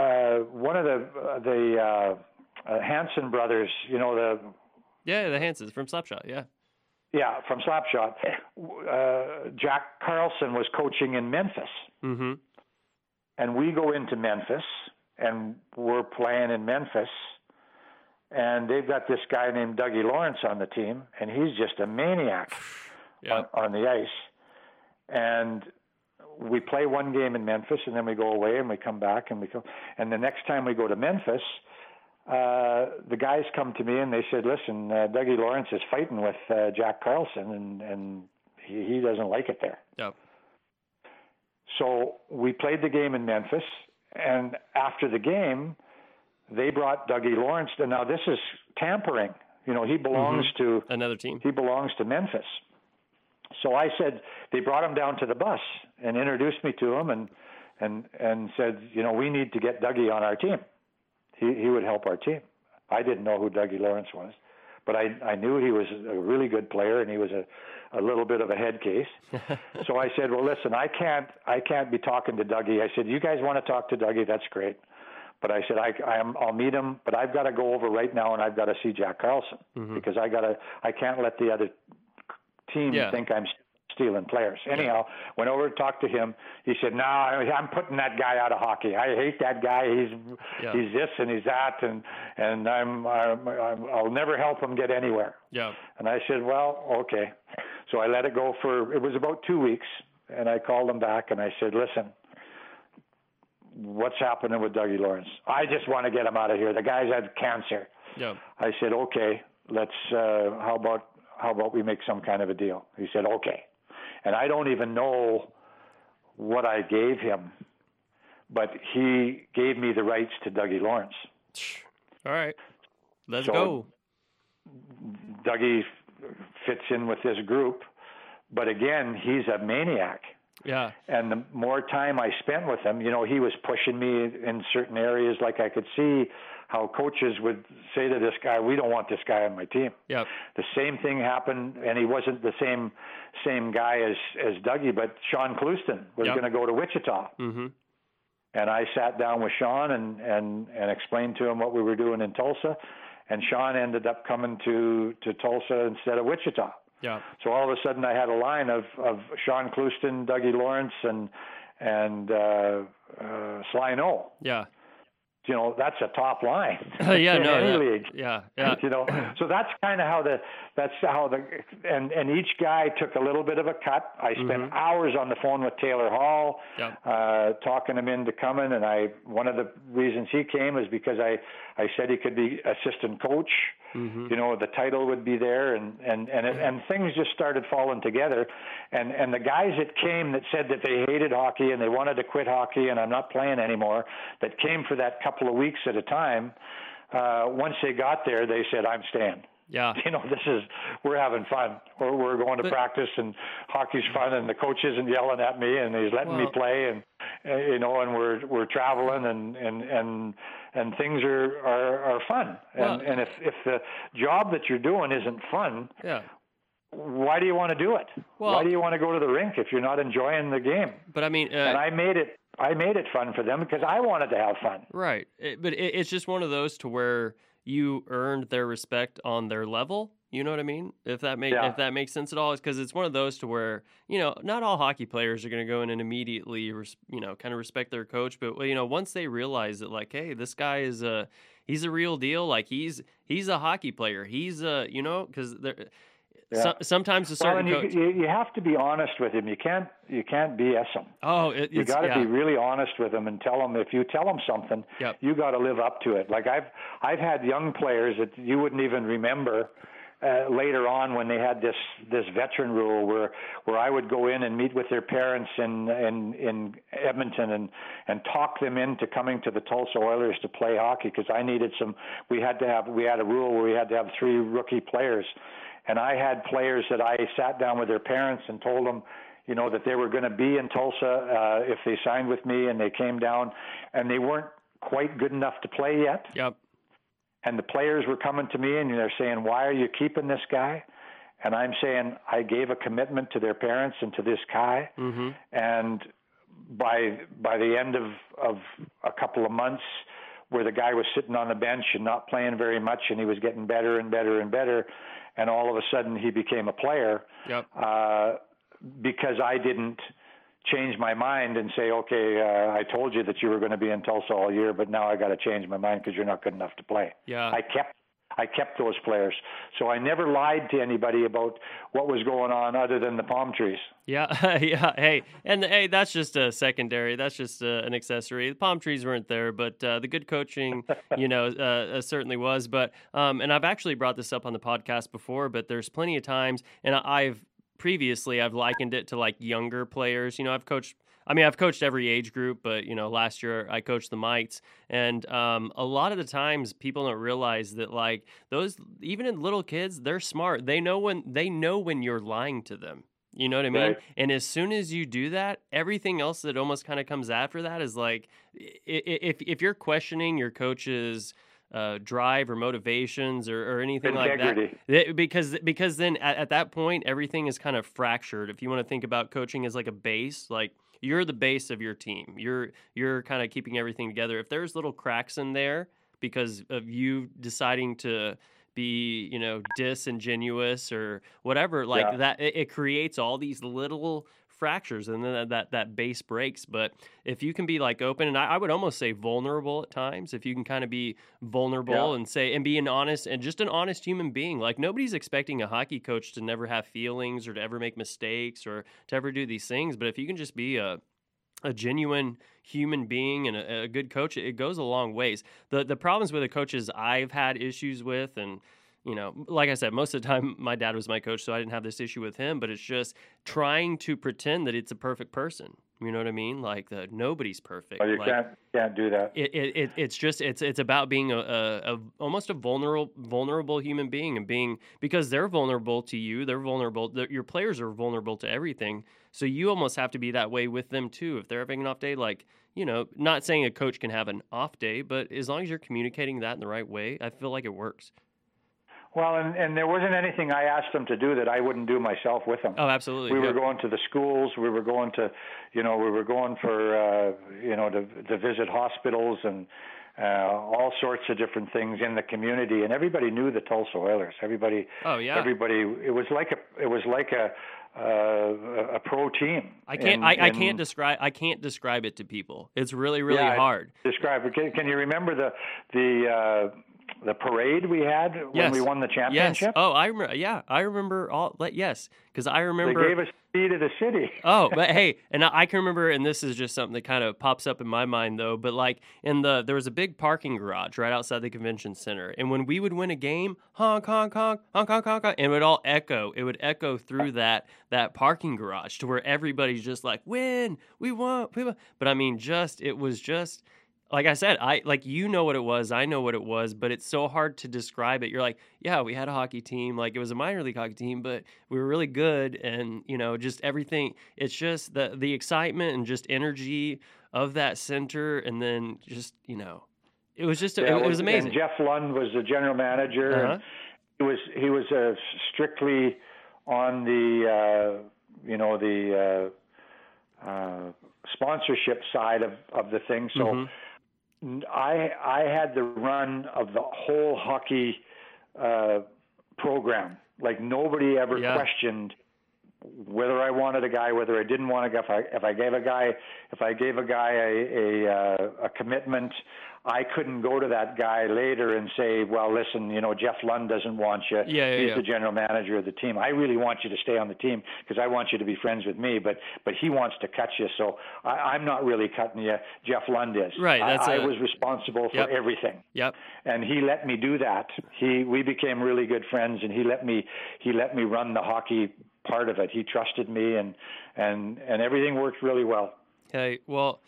uh one of the uh, the uh, uh Hanson brothers you know the Yeah, the Hansons from Slapshot. Yeah. yeah from Slapshot uh Jack Carlson was coaching in Memphis Mm-hmm. and we go into Memphis and we're playing in Memphis and they've got this guy named Dougie Lawrence on the team and he's just a maniac [sighs] Yeah. on, on the ice. And we play one game in Memphis, and then we go away, and we come back, and we come. And the next time we go to Memphis, uh, the guys come to me and they said, "Listen, uh, Dougie Lawrence is fighting with uh, Jack Carlson, and and he, he doesn't like it there." Yep. So we played the game in Memphis, and after the game, they brought Dougie Lawrence. and now this is tampering. You know, he belongs mm-hmm. to Another team. he belongs to Memphis. So I said they brought him down to the bus and introduced me to him and and and said, you know, we need to get Dougie on our team. He he would help our team. I didn't know who Dougie Lawrence was, but I I knew he was a really good player and he was a a little bit of a head case. [laughs] so I said, well, listen, I can't I can't be talking to Dougie. I said, you guys want to talk to Dougie? That's great. But I said I, I'm, I'll meet him, but I've got to go over right now, and I've got to see Jack Carlson Mhm. because I got to. I can't let the other team Yeah. think I'm stealing players. Anyhow, went over to talk to him. He said, "No, I'm putting that guy out of hockey. I hate that guy. He's Yeah. he's this and he's that, and and I'm, I'm, I'm I'll never help him get anywhere." Yeah. And I said, "Well, okay." So I let it go for it was about two weeks, and I called him back and I said, "Listen." What's happening with Dougie Lawrence? I just want to get him out of here. The guy's had cancer. Yeah. I said, okay, let's. Uh, how about how about we make some kind of a deal? He said, okay. And I don't even know what I gave him, but he gave me the rights to Dougie Lawrence. All right. Let's So- go. Dougie fits in with this group, but again, he's a maniac. Yeah. And the more time I spent with him, you know, he was pushing me in certain areas. Like I could see how coaches would say to this guy, "We don't want this guy on my team." Yeah. The same thing happened, and he wasn't the same same guy as as Dougie, but Sean Clouston was Yep. going to go to Wichita, Mm-hmm. and I sat down with Sean and and and explained to him what we were doing in Tulsa, and Sean ended up coming to to Tulsa instead of Wichita. Yeah. So all of a sudden, I had a line of of Sean Clouston, Dougie Lawrence, and and uh, uh, Sly Noel. Yeah. you know that's a top line. [laughs] yeah, in no, any yeah, league. yeah, yeah. [laughs] You know, so that's kind of how the that's how the and and each guy took a little bit of a cut. I spent Mhm. hours on the phone with Taylor Hall, Yeah. uh, talking him into coming. And I one of the reasons he came is because I I said he could be assistant coach. Hmm You know, the title would be there, and and and it, and things just started falling together. And and the guys that came that said that they hated hockey and they wanted to quit hockey and I'm not playing anymore, that came for that couple of weeks at a time. Uh, once they got there, they said, "I'm staying." Yeah. [laughs] You know, this is we're having fun. We're we're going to But- practice, and hockey's fun, and the coach isn't yelling at me, and he's letting me play, and uh, you know, and we're we're traveling, and and and and things are are, are fun. And Well- and if if the job that you're doing isn't fun, Yeah. why do you want to do it? Well- why do you want to go to the rink if you're not enjoying the game? But I mean, uh, and I made it I made it fun for them because I wanted to have fun. Right. It, but it, it's just one of those to where you earned their respect on their level. You know what I mean? If that make Yeah. if that makes sense at all, is because it's one of those to where you know not all hockey players are going to go in and immediately you know kind of respect their coach, but you know once they realize that like hey this guy is a he's a real deal, like he's he's a hockey player, he's a you know because there. Yeah. So, sometimes a Well, certain and you, coach. you you have to be honest with him. You can't you can't BS him. oh, it, You got to yeah. be really honest with him and tell him if you tell him something, Yep. you got to live up to it. Like I've I've had young players that you wouldn't even remember uh, later on when they had this this veteran rule where where I would go in and meet with their parents in in in Edmonton and and talk them into coming to the Tulsa Oilers to play hockey because I needed some. We had to have we had a rule where we had to have three rookie players, and I had players that I sat down with their parents and told them you know that they were going to be in Tulsa uh, if they signed with me and they came down and they weren't quite good enough to play yet Yep. And the players were coming to me and they're saying why are you keeping this guy? And I'm saying I gave a commitment to their parents and to this guy. Hmm and by by the end of of a couple of months where the guy was sitting on the bench and not playing very much and he was getting better and better and better and all of a sudden he became a player Yep. uh, because I didn't change my mind and say, okay, uh, I told you that you were going to be in Tulsa all year, but now I got to change my mind because you're not good enough to play. Yeah. I kept I kept those players, so I never lied to anybody about what was going on other than the palm trees. Yeah, [laughs] yeah. Hey, and hey, that's just a secondary. That's just uh, an accessory. The palm trees weren't there, but uh, the good coaching, [laughs] you know, uh, uh, certainly was. But um, and I've actually brought this up on the podcast before, but there's plenty of times, and I've previously I've likened it to like younger players. You know, I've coached. I mean, I've coached every age group, but you know, last year I coached the mites, and um, a lot of the times people don't realize that like those, even in little kids, they're smart. They know when they know when you're lying to them. You know what I mean? Right. And as soon as you do that, everything else that almost kind of comes after that is like, if if you're questioning your coach's uh, drive or motivations or, or anything like that, because because then at, at that point everything is kind of fractured. If you want to think about coaching as like a base like you're the base of your team. You're you're kind of keeping everything together. If there's little cracks in there because of you deciding to be you know disingenuous or whatever like Yeah. that it, it creates all these little fractures and then that, that that base breaks but if you can be like open and I, I would almost say vulnerable at times if you can kind of be vulnerable Yeah. and say and be an honest and just an honest human being like nobody's expecting a hockey coach to never have feelings or to ever make mistakes or to ever do these things but if you can just be a a genuine human being and a, a good coach, it goes a long ways. The the problems with the coaches I've had issues with, and you know, like I said, most of the time my dad was my coach, so I didn't have this issue with him. But it's just trying to pretend that it's a perfect person. You know what I mean? Like the nobody's perfect. Well, you like, can't can't do that. it, it, it it's just it's it's about being a, a, a almost a vulnerable vulnerable human being and being because they're vulnerable to you they're vulnerable they your players are vulnerable to everything so you almost have to be that way with them too if they're having an off day like you know not saying a coach can have an off day but as long as you're communicating that in the right way I feel like it works Well, and and there wasn't anything I asked them to do that I wouldn't do myself with them. oh absolutely we were going to the schools. We were going to, you know, we were going for, uh, you know, to to visit hospitals and uh, all sorts of different things in the community. And everybody knew the Tulsa Oilers. Everybody, oh yeah everybody. It was like a, it was like a, uh, a pro team. I can't. And- I, I and can't describe. I can't describe it to people. It's really, really Yeah, hard. describe. Can, can you remember the the uh, the parade we had when Yes. we won the Yes. championship? Oh, I remember. Yeah, I remember all. Like, yes, because I remember they gave us key to the city. [laughs] Oh, but hey, and I, I can remember, and this is just something that kind of pops up in my mind though. But like in the there was a big parking garage right outside the convention center, and when we would win a game, honk honk honk honk honk honk, honk and it would all echo. It would echo through that that parking garage to where everybody's just like, "Win, we won, we won." But I mean, just it was just like I said, I like you know what it was, I know what it was, but it's so hard to describe it. You're like, yeah, we had a hockey team, like it was a minor league hockey team, but we were really good, and you know, just everything. It's just the the excitement and just energy of that center, and then just you know, it was just Yeah, it, it was and amazing. Jeff Lund was the general manager. Uh-huh. He was he was uh, strictly on the uh, you know the uh, uh, sponsorship side of, of the thing. So Mhm. I I had the run of the whole hockey uh, program. Like nobody ever Yeah. questioned whether I wanted a guy, whether I didn't want a guy. If I if I gave a guy if I gave a guy a a, uh, a commitment, I couldn't go to that guy later and say, well, listen, you know, Jeff Lund doesn't want you. Yeah, yeah, He's yeah. the general manager of the team. I really want you to stay on the team because I want you to be friends with me. But but he wants to cut you, so I, I'm not really cutting you. Jeff Lund is. Right, that's I, I a- was responsible for Yep. everything Yep. and he let me do that. He we became really good friends, and he let me he let me run the hockey part of it. He trusted me, and and and everything worked really well. Okay. Well,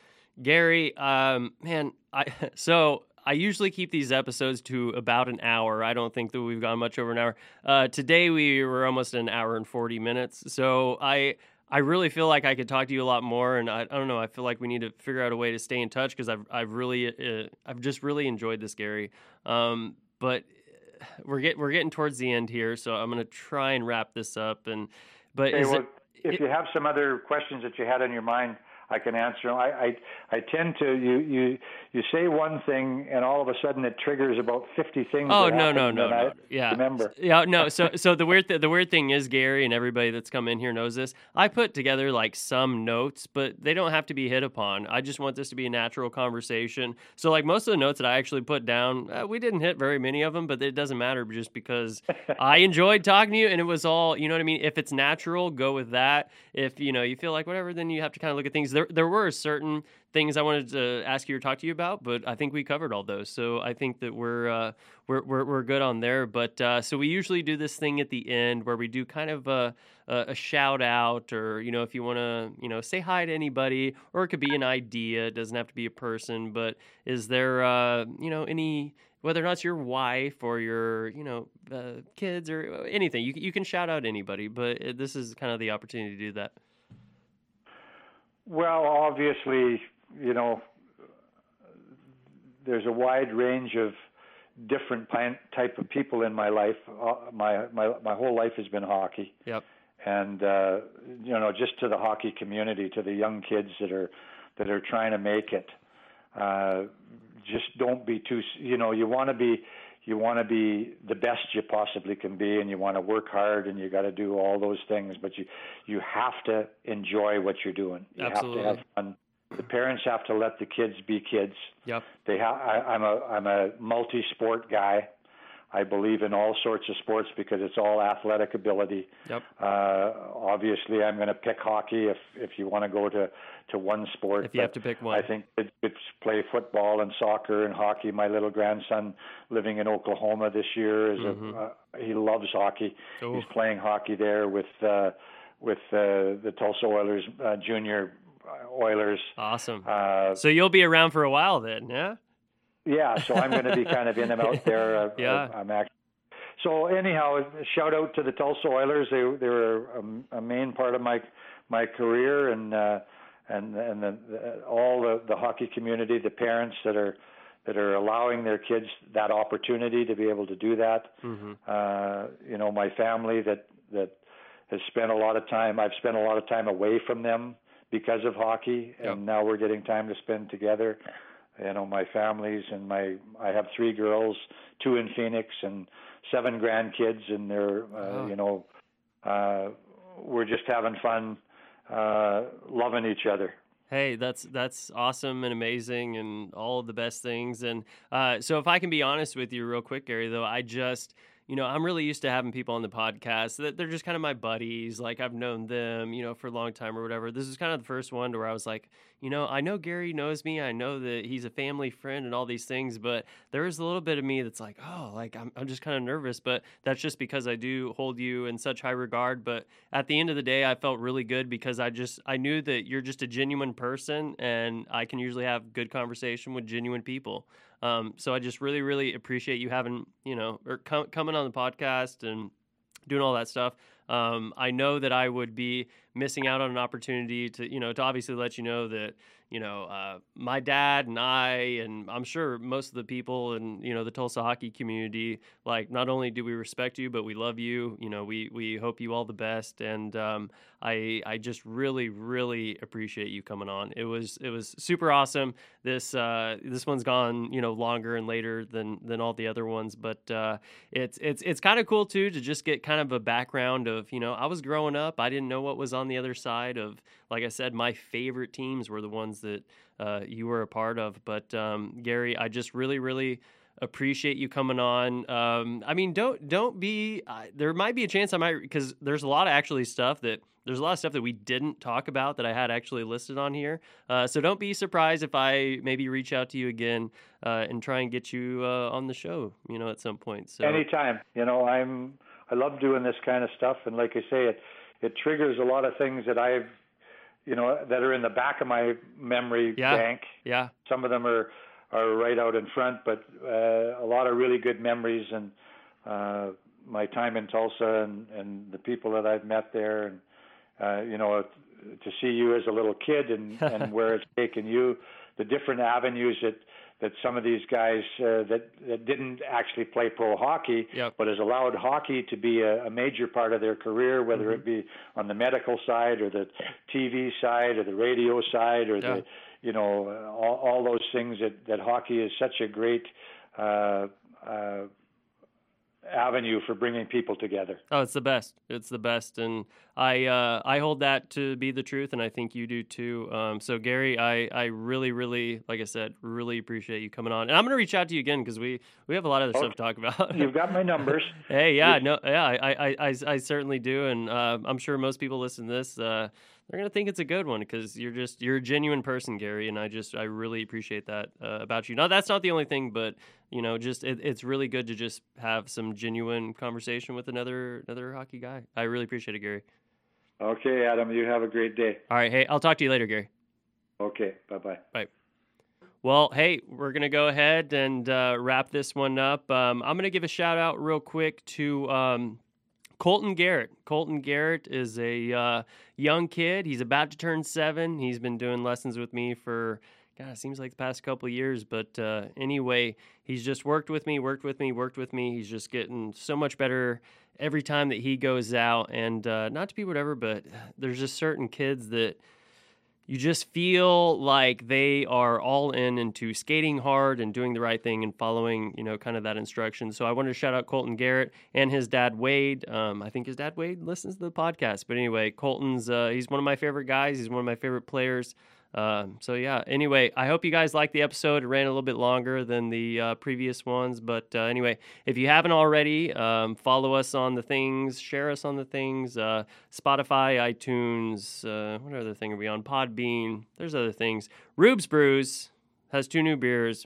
Gary, um, man, I [laughs] so I usually keep these episodes to about an hour. I don't think that we've gone much over an hour. Uh, today we were almost an hour and forty minutes. So I I really feel like I could talk to you a lot more, and I, I don't know. I feel like we need to figure out a way to stay in touch because I've I've really uh, I've just really enjoyed this, Gary. Um, but [sighs] we're get we're getting towards the end here, so I'm gonna try and wrap this up. And but Okay, well, it, if it- you have some other questions that you had on your mind, I can answer. them. I, I I tend to you you you say one thing, and all of a sudden it triggers about fifty things. Oh no no no no! Yeah, remember. Yeah, no. So so the weird th- the weird thing is Gary and everybody that's come in here knows this. I put together like some notes, but they don't have to be hit upon. I just want this to be a natural conversation. So like most of the notes that I actually put down, uh, we didn't hit very many of them, but it doesn't matter just because [laughs] I enjoyed talking to you and it was all you know what I mean. If it's natural, go with that. If you know you feel like whatever, then you have to kind of look at things. There there were certain things I wanted to ask you or talk to you about, but I think we covered all those. So I think that we're uh, we're, we're we're good on there. But uh, so we usually do this thing at the end where we do kind of a a, shout out, or you know, if you want to, you know, say hi to anybody, or it could be an idea. It doesn't have to be a person. But is there, uh, you know, any whether or not it's your wife or your, you know, uh, kids or anything, you you can shout out anybody. But uh, this is kind of the opportunity to do that. Well, obviously, you know, there's a wide range of different type of people in my life. Uh, my my my whole life has been hockey, Yep. and uh, you know, just to the hockey community, to the young kids that are that are trying to make it. Uh, just don't be too. You know, you want to be you want to be the best you possibly can be, and you want to work hard, and you got to do all those things. But you you have to enjoy what you're doing. You Absolutely. have to have fun. The parents have to let the kids be kids. Yep. They ha- I, I'm a I'm a multi-sport guy. I believe in all sorts of sports because it's all athletic ability. Yep. Uh, obviously, I'm going to pick hockey if if you want to go to to one sport. If you have to pick one. I think kids play football and soccer and hockey. My little grandson living in Oklahoma this year is Mhm. a uh, he loves hockey. Oh. He's playing hockey there with uh, with uh, the Tulsa Oilers uh, junior Oilers. Awesome. Uh, So you'll be around for a while then, yeah? Yeah, so I'm going to be kind of in and out there. Uh, [laughs] Yeah. I'm actually. So anyhow, shout out to the Tulsa Oilers. They they were a, a main part of my my career, and uh, and and the, the, all the the hockey community, the parents that are that are allowing their kids that opportunity to be able to do that. hmm Uh, you know, my family that that has spent a lot of time. I've spent a lot of time away from them because of hockey, and Yep. now we're getting time to spend together. You know, my families and my I have three girls, two in Phoenix, and seven grandkids, and they're uh, Wow. you know, uh, we're just having fun uh, loving each other. Hey, that's that's awesome and amazing and all of the best things. And uh, so, if I can be honest with you, real quick, Gary, though, I just you know, I'm really used to having people on the podcast that they're just kind of my buddies. Like I've known them, you know, for a long time or whatever. This is kind of the first one to where I was like, you know, I know Gary knows me. I know that he's a family friend and all these things, but there is a little bit of me that's like, oh, like I'm, I'm just kind of nervous. But that's just because I do hold you in such high regard. But at the end of the day, I felt really good because I just, I knew that you're just a genuine person and I can usually have good conversation with genuine people. Um, so I just really, really appreciate you having, you know, or com- coming on the podcast and doing all that stuff. Um, I know that I would be missing out on an opportunity to, you know, to obviously let you know that, you know, uh, my dad and I, and I'm sure most of the people in, you know, the Tulsa hockey community, like, not only do we respect you, but we love you. You know, we we hope you all the best, and um, I I just really really appreciate you coming on. It was it was super awesome. This uh, this one's gone, you know, longer and later than than all the other ones, but uh, it's it's it's kind of cool too to just get kind of a background of, you know, I was growing up, I didn't know what was on the other side of like I said, my favorite teams were the ones that uh, you were a part of. But um, Gary, I just really, really appreciate you coming on. Um, I mean, don't don't be. Uh, there might be a chance I might because there's a lot of actually stuff that there's a lot of stuff that we didn't talk about that I had actually listed on here. Uh, so don't be surprised if I maybe reach out to you again uh, and try and get you uh, on the show. You know, at some point. So anytime. You know, I'm I love doing this kind of stuff, and like I say, it it triggers a lot of things that I've you know, that are in the back of my memory yeah. bank. Yeah. Some of them are are right out in front, but uh, a lot of really good memories and uh, my time in Tulsa and and the people that I've met there and uh, you know to see you as a little kid and and [laughs] where it's taken you, the different avenues that that some of these guys uh, that that didn't actually play pro hockey, yep. but has allowed hockey to be a, a major part of their career, whether mm-hmm. it be on the medical side or the TV side or the radio side or yeah. the you know all, all those things that that hockey is such a great. Uh, uh, avenue for bringing people together. Oh, it's the best. It's the best, and I uh, I hold that to be the truth, and I think you do too. Um, so Gary, I I really really like I said, really appreciate you coming on, and I'm gonna reach out to you again because we we have a lot of okay. stuff to talk about. You've got my numbers. [laughs] hey, yeah, no, yeah, I I I, I certainly do, and uh, I'm sure most people listen to this. Uh, they're gonna think it's a good one because you're just you're a genuine person, Gary, and I just I really appreciate that uh, about you. Now that's not the only thing, but you know, just it, it's really good to just have some genuine conversation with another another hockey guy. I really appreciate it, Gary. Okay, Adam, you have a great day. All right, hey, I'll talk to you later, Gary. Okay, bye bye. Bye. Well, hey, we're going to go ahead and uh, wrap this one up. Um, I'm going to give a shout out real quick to um, Colton Garrett. Colton Garrett is a uh, young kid. He's about to turn seven. He's been doing lessons with me for, God, it seems like the past couple of years. But uh, anyway, he's just worked with me, worked with me, worked with me. He's just getting so much better every time that he goes out. And uh, not to be whatever, but there's just certain kids that – you just feel like they are all in into skating hard and doing the right thing and following, you know, kind of that instruction. So I wanted to shout out Colton Garrett and his dad Wade. Um, I think his dad Wade listens to the podcast, but anyway, Colton's uh, he's one of my favorite guys. He's one of my favorite players. Um, so yeah. Anyway, I hope you guys liked the episode. It ran a little bit longer than the uh, previous ones, but uh, anyway, if you haven't already, um, follow us on the things, share us on the things, uh, Spotify, iTunes. Uh, what other thing are we on? Podbean. There's other things. Rubes Brews has two new beers.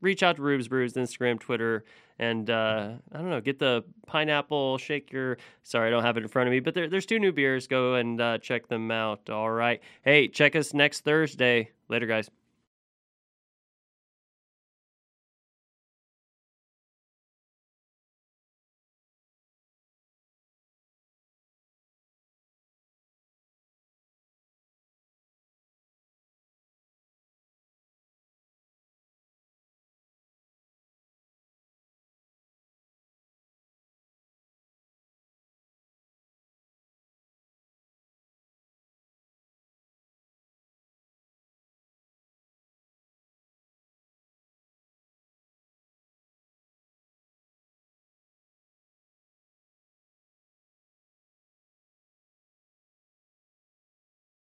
Reach out to Rubes Brews, Instagram, Twitter, and uh, I don't know, get the pineapple shaker. Sorry, I don't have it in front of me, but there, there's two new beers. Go and uh, check them out. All right. Hey, check us next Thursday. Later, guys.